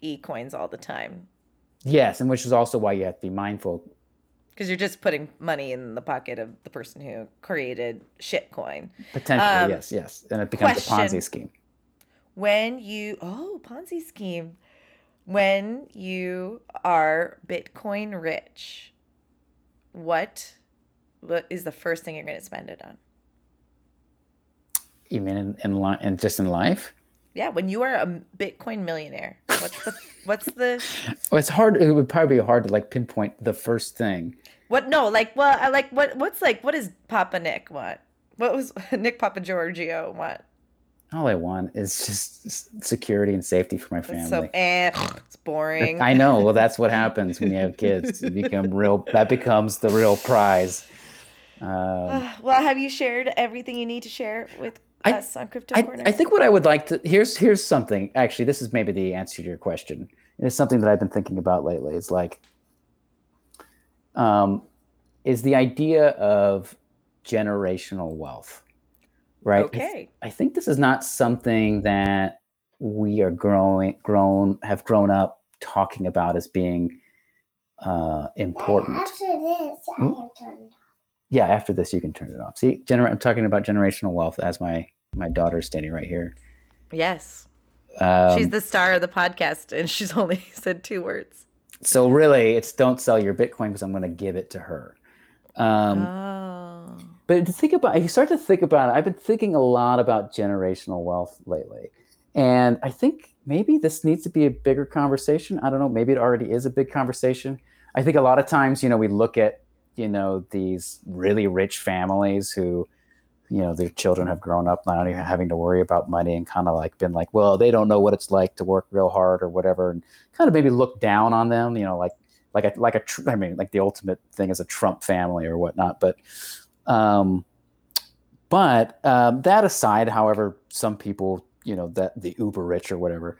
e coins all the time Yes, and which is also why you have to be mindful. Because you're just putting money in the pocket of the person who created shitcoin. Potentially, Um, yes, yes, and it becomes a. Ponzi scheme. When you oh Ponzi scheme, when you are Bitcoin rich, what what is the first thing you're going to spend it on? You mean in, in and just in life? Yeah, when you are a Bitcoin millionaire, what's the what's the Well, it's hard. It would probably be hard to like pinpoint the first thing. what? No, like well, I like what what's like what does Papa Nick want? What was Nick Papa Giorgio want? All I want is just security and safety for my It's family. so eh, it's boring. I know. Well, that's what happens when you have kids. You become real. That becomes the real prize. Um, well, have you shared everything you need to share with I- us on Crypto I, Corner? I think what I would like to here's here's something. Actually, this is maybe the answer to your question. It's something that I've been thinking about lately. It's like, um, is the idea of generational wealth, right? I th- Okay. I think this is not something that we are growing grown have grown up talking about as being uh, important. After this, I Hmm? have turned. Yeah, after this you can turn it off. See, gener- I'm talking about generational wealth as my my daughter's standing right here. Yes. Um, she's the star of the podcast and she's only said two words. so really, it's don't sell your Bitcoin because I'm going to give it to her. Um, oh. But to think about, you start to think about it. I've been thinking a lot about generational wealth lately, and I think maybe this needs to be a bigger conversation. I don't know. Maybe it already is a big conversation. I think a lot of times, you know, we look at, you know, these really rich families who, you know, their children have grown up not even having to worry about money and kind of like been like, well, they don't know what it's like to work real hard or whatever, and kind of maybe look down on them. You know, like like a like a tr- I mean, like the ultimate thing is a Trump family or whatnot, but. Um, but um, that aside, however, some people, you know, that the uber rich or whatever,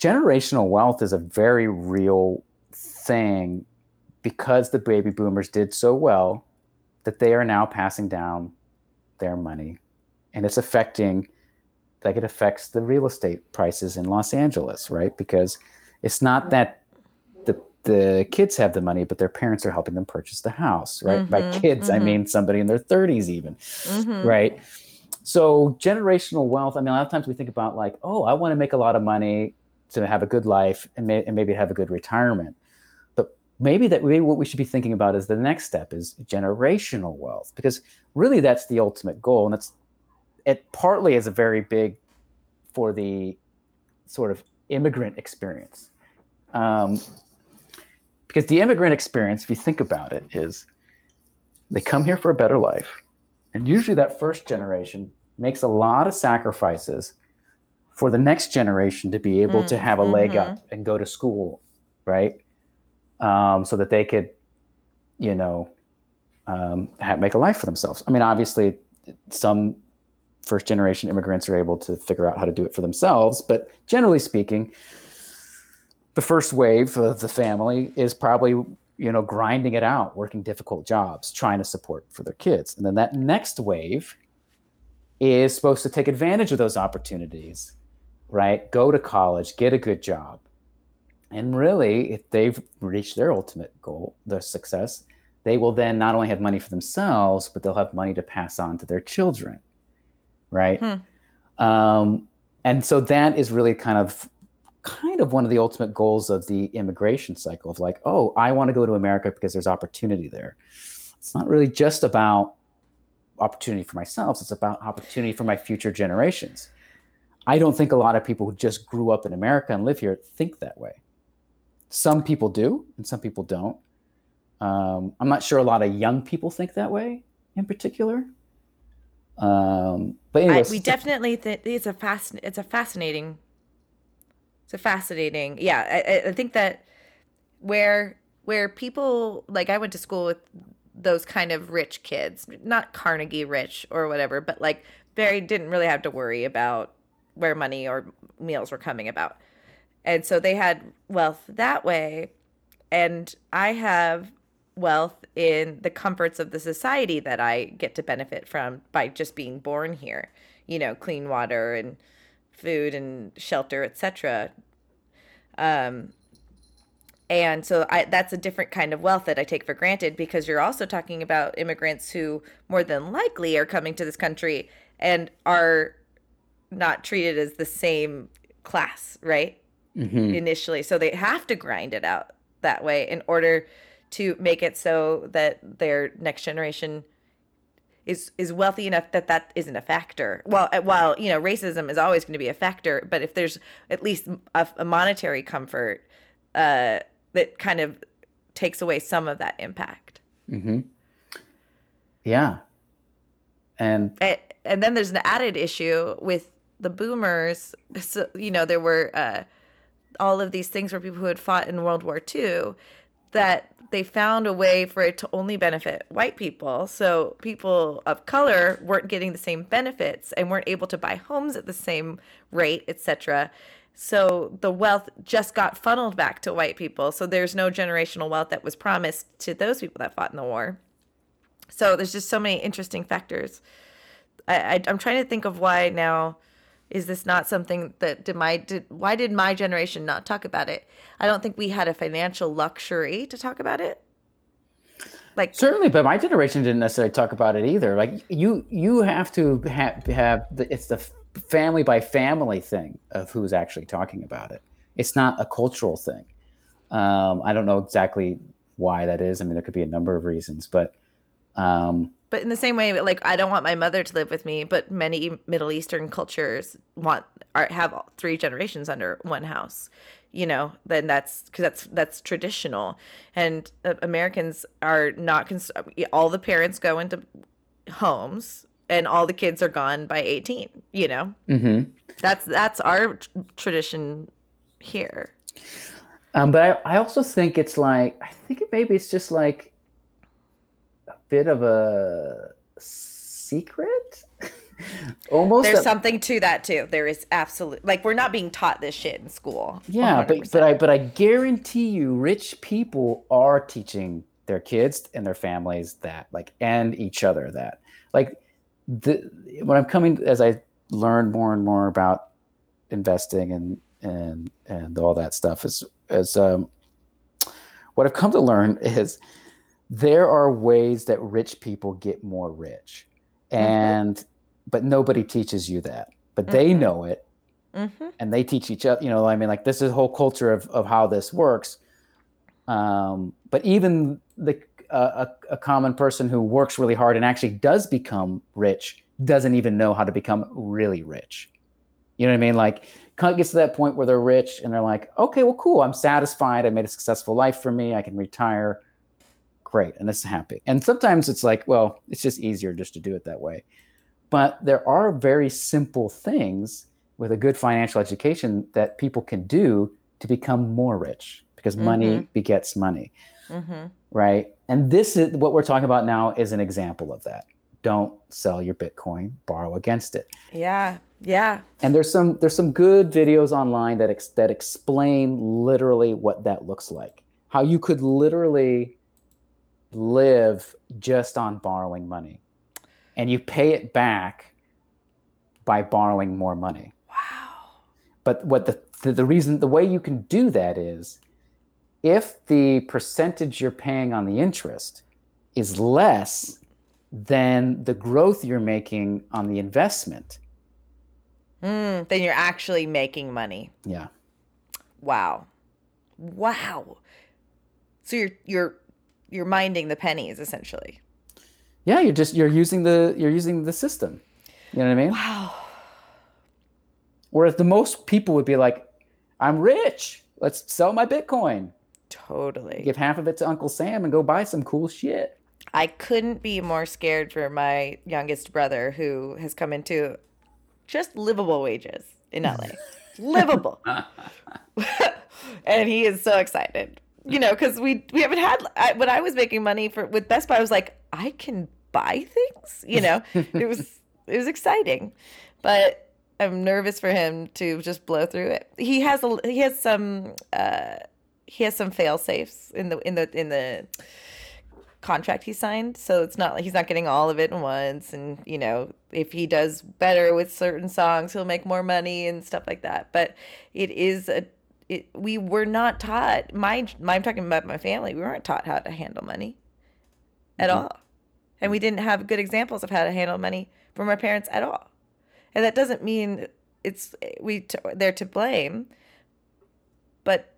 generational wealth is a very real thing because the baby boomers did so well that they are now passing down their money and it's affecting like it affects the real estate prices in Los Angeles, right? Because it's not that the the kids have the money, but their parents are helping them purchase the house, right? Mm-hmm, By kids, mm-hmm. I mean somebody in their 30s, even, mm-hmm. right? So generational wealth. I mean, a lot of times we think about like, oh, I want to make a lot of money to have a good life and, may, and maybe have a good retirement. Maybe that maybe what we should be thinking about is the next step is generational wealth, because really that's the ultimate goal, and that's it. Partly is a very big for the sort of immigrant experience. Um, because the immigrant experience, if you think about it, is they come here for a better life. And usually that first generation makes a lot of sacrifices for the next generation to be able mm, to have a leg mm-hmm. up and go to school, right? Um, so that they could, you know, um, have, make a life for themselves. I mean, obviously, some first generation immigrants are able to figure out how to do it for themselves, but generally speaking, the first wave of the family is probably you know grinding it out working difficult jobs trying to support for their kids and then that next wave is supposed to take advantage of those opportunities right go to college get a good job and really if they've reached their ultimate goal their success they will then not only have money for themselves but they'll have money to pass on to their children right hmm. um, and so that is really kind of kind of one of the ultimate goals of the immigration cycle of like, oh, I want to go to America because there's opportunity there. It's not really just about opportunity for myself, it's about opportunity for my future generations. I don't think a lot of people who just grew up in America and live here think that way. Some people do, and some people don't. Um, I'm not sure a lot of young people think that way in particular. Um, but anyways, I, we definitely think it's a fast, it's a fascinating it's a fascinating. Yeah, I, I think that where where people like I went to school with those kind of rich kids, not Carnegie rich or whatever, but like very didn't really have to worry about where money or meals were coming about. And so they had wealth that way. And I have wealth in the comforts of the society that I get to benefit from by just being born here. You know, clean water and food and shelter, etc. Um, and so I, that's a different kind of wealth that I take for granted because you're also talking about immigrants who more than likely are coming to this country and are not treated as the same class, right? Mm-hmm. Initially. So they have to grind it out that way in order to make it so that their next generation is is wealthy enough that that isn't a factor. Well, uh, while you know racism is always going to be a factor, but if there's at least a, a monetary comfort uh, that kind of takes away some of that impact. Mm-hmm. Yeah, and, and and then there's an added issue with the boomers. So you know there were uh, all of these things for people who had fought in World War II that they found a way for it to only benefit white people. So people of color weren't getting the same benefits and weren't able to buy homes at the same rate, etc. So the wealth just got funneled back to white people. So there's no generational wealth that was promised to those people that fought in the war. So there's just so many interesting factors. I, I I'm trying to think of why now is this not something that did my did why did my generation not talk about it? I don't think we had a financial luxury to talk about it. Like certainly but my generation didn't necessarily talk about it either. Like you you have to have have the, it's the family by family thing of who's actually talking about it. It's not a cultural thing. Um, i don't know exactly why that is. I mean there could be a number of reasons but um, but in the same way like i don't want my mother to live with me but many middle eastern cultures want are have three generations under one house you know? Then that's because that's that's traditional. And uh, americans are not cons- all the parents go into homes and all the kids are gone by 18 you know? Mm-hmm. that's that's our t- tradition here. Um, but I, I also think it's like i think it maybe it's just like bit of a secret. Almost there's a, something to that too. There is absolutely like we're not being taught this shit in school. Yeah, 100%. but but I but I guarantee you, rich people are teaching their kids and their families that like and each other that like the when I'm coming as I learn more and more about investing and and and all that stuff is as um what I've come to learn is there are ways that rich people get more rich. And but nobody teaches you that. But they Mhm. know it Mm-hmm. and they teach each other, you know, I mean like this is a whole culture of of how this works. Um, but even the uh, a, a common person who works really hard and actually does become rich doesn't even know how to become really rich. You know what I mean? Like, kind of gets to that point where they're rich and they're like, okay, well, cool. I'm satisfied. I made a successful life for me. I can retire. Great. And it's happy. And sometimes it's like, well, it's just easier just to do it that way. But there are very simple things with a good financial education that people can do to become more rich because money begets money Mm-hmm. right? And this is what we're talking about now is an example of that. Don't sell your Bitcoin, borrow against it. Yeah. Yeah. And there's some there's some good videos online that ex, that explain literally what that looks like. How you could literally live just on borrowing money. And you pay it back by borrowing more money. Wow. But what the, the the reason the way you can do that is if the percentage you're paying on the interest is less than the growth you're making on the investment. Mm, then you're actually making money. Yeah. Wow. Wow. So you're you're you're minding the pennies essentially. Yeah, you're just you're using the you're using the system. You know what I mean? Wow. Whereas the most people would be like, I'm rich. Let's sell my Bitcoin. Totally. Give half of it to Uncle Sam and go buy some cool shit. I couldn't be more scared for my youngest brother who has come into just livable wages in LA. livable. and he is so excited. You know, cuz we we haven't had I, when I was making money for with Best Buy I was like, I can buy things, you know. it was it was exciting. But I'm nervous for him to just blow through it. He has a he has some uh he has some fail safes in the in the in the contract he signed so it's not like he's not getting all of it at once and you know if he does better with certain songs he'll make more money and stuff like that but it is a it, we were not taught my, my i'm talking about my family we weren't taught how to handle money at Mhm. all. And we didn't have good examples of how to handle money from our parents at all. And that doesn't mean it's we t- they're to blame but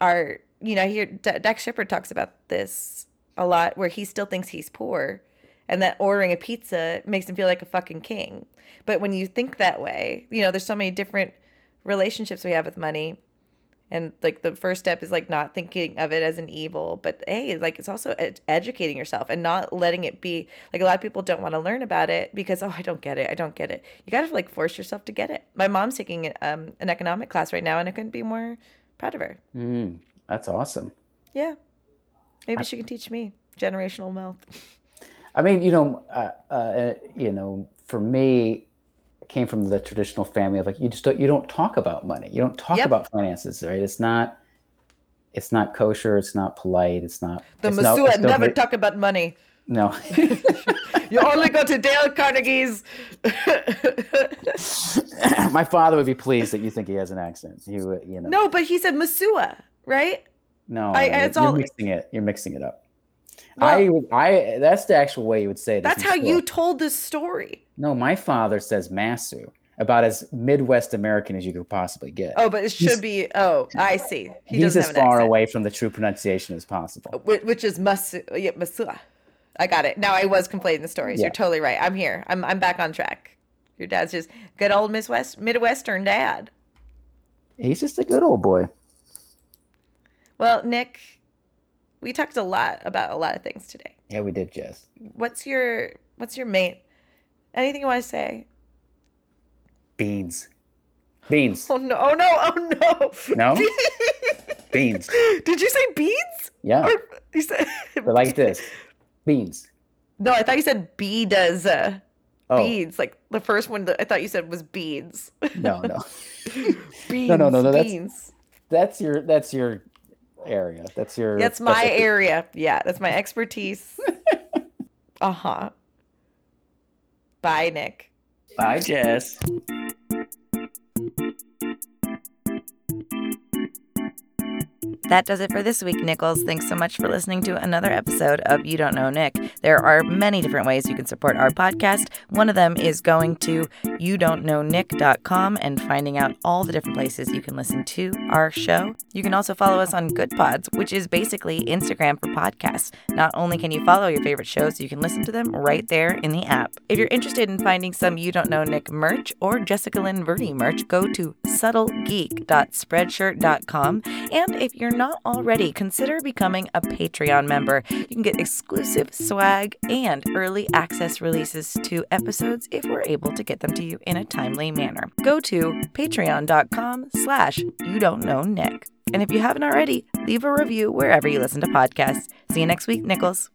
our you know I hear D- Shepard talks about this a lot where he still thinks he's poor and that ordering a pizza makes him feel like a fucking king. But when you think that way you know there's so many different relationships we have with money and like the first step is like not thinking of it as an evil but hey like it's also ed- educating yourself and not letting it be like a lot of people don't want to learn about it because oh i don't get it i don't get it. You gotta like force yourself to get it. My mom's taking um, an economic class right now and i couldn't be more proud of her. Mm, that's awesome. yeah. Maybe she can teach me generational wealth. I mean, you know, uh, uh, you know, for me, I came from the traditional family of like you just don't, you don't talk about money. You don't talk Yep. about finances, right? It's not it's not kosher. It's not polite. It's not. the it's no- it's no never great- talk about money No. you only go to dale carnegie's My father would be pleased that you think he has an accent. He would, you know. no but he said Masua right No, I- it's you're all- mixing it. You're mixing it up. Well- I, would- I. That's the actual way you would say it. that's how you told this story No, my father says Masu, about as Midwest American as you could possibly get. Oh, but it should He's- be. Oh, I see. He He's as far away from the true pronunciation as possible. Wh- which is Masu. Yeah, Masua. I got it. Now I was completing the stories. Yeah. You're totally right. I'm here. I'm I'm back on track. Your dad's just good old Midwest Midwestern dad. He's just a good old boy. Well, Nick, we talked a lot about a lot of things today. Yeah, we did, Jess. What's your What's your main? Anything you want to say? Beans. Beans. Oh no! Oh no! Oh no! No? Beans. Did you say beans? Yeah. Or you said They're like this. Beans. No, I thought you said bee does. Uh, Oh, beads. Like the first one that I thought you said was beads. no, no. beans. no, no, no, that's- beans. That's your that's your area. That's your That's my specialty. area. Yeah, that's my expertise. uh huh. Bye, Nick. Bye, Jess. That does it for this week, Nichols. Thanks so much for listening to another episode of You Don't Know Nick. There are many different ways you can support our podcast. One of them is going to youdon'tknownick.com and finding out all the different places you can listen to our show. You can also follow us on Good Pods, which is basically Instagram for podcasts. Not only can you follow your favorite shows, you can listen to them right there in the app. If you're interested in finding some You Don't Know Nick merch or Jessica Lynn Verdi merch, go to subtlegeek.spreadshirt.com. And if you're not already, consider becoming a Patreon member. You can get exclusive swag and early access releases to episodes if we're able to get them to you in a timely manner. Go to patreon.com slash you don't know Nick. And if you haven't already, leave a review wherever you listen to podcasts. See you next week, Nichols.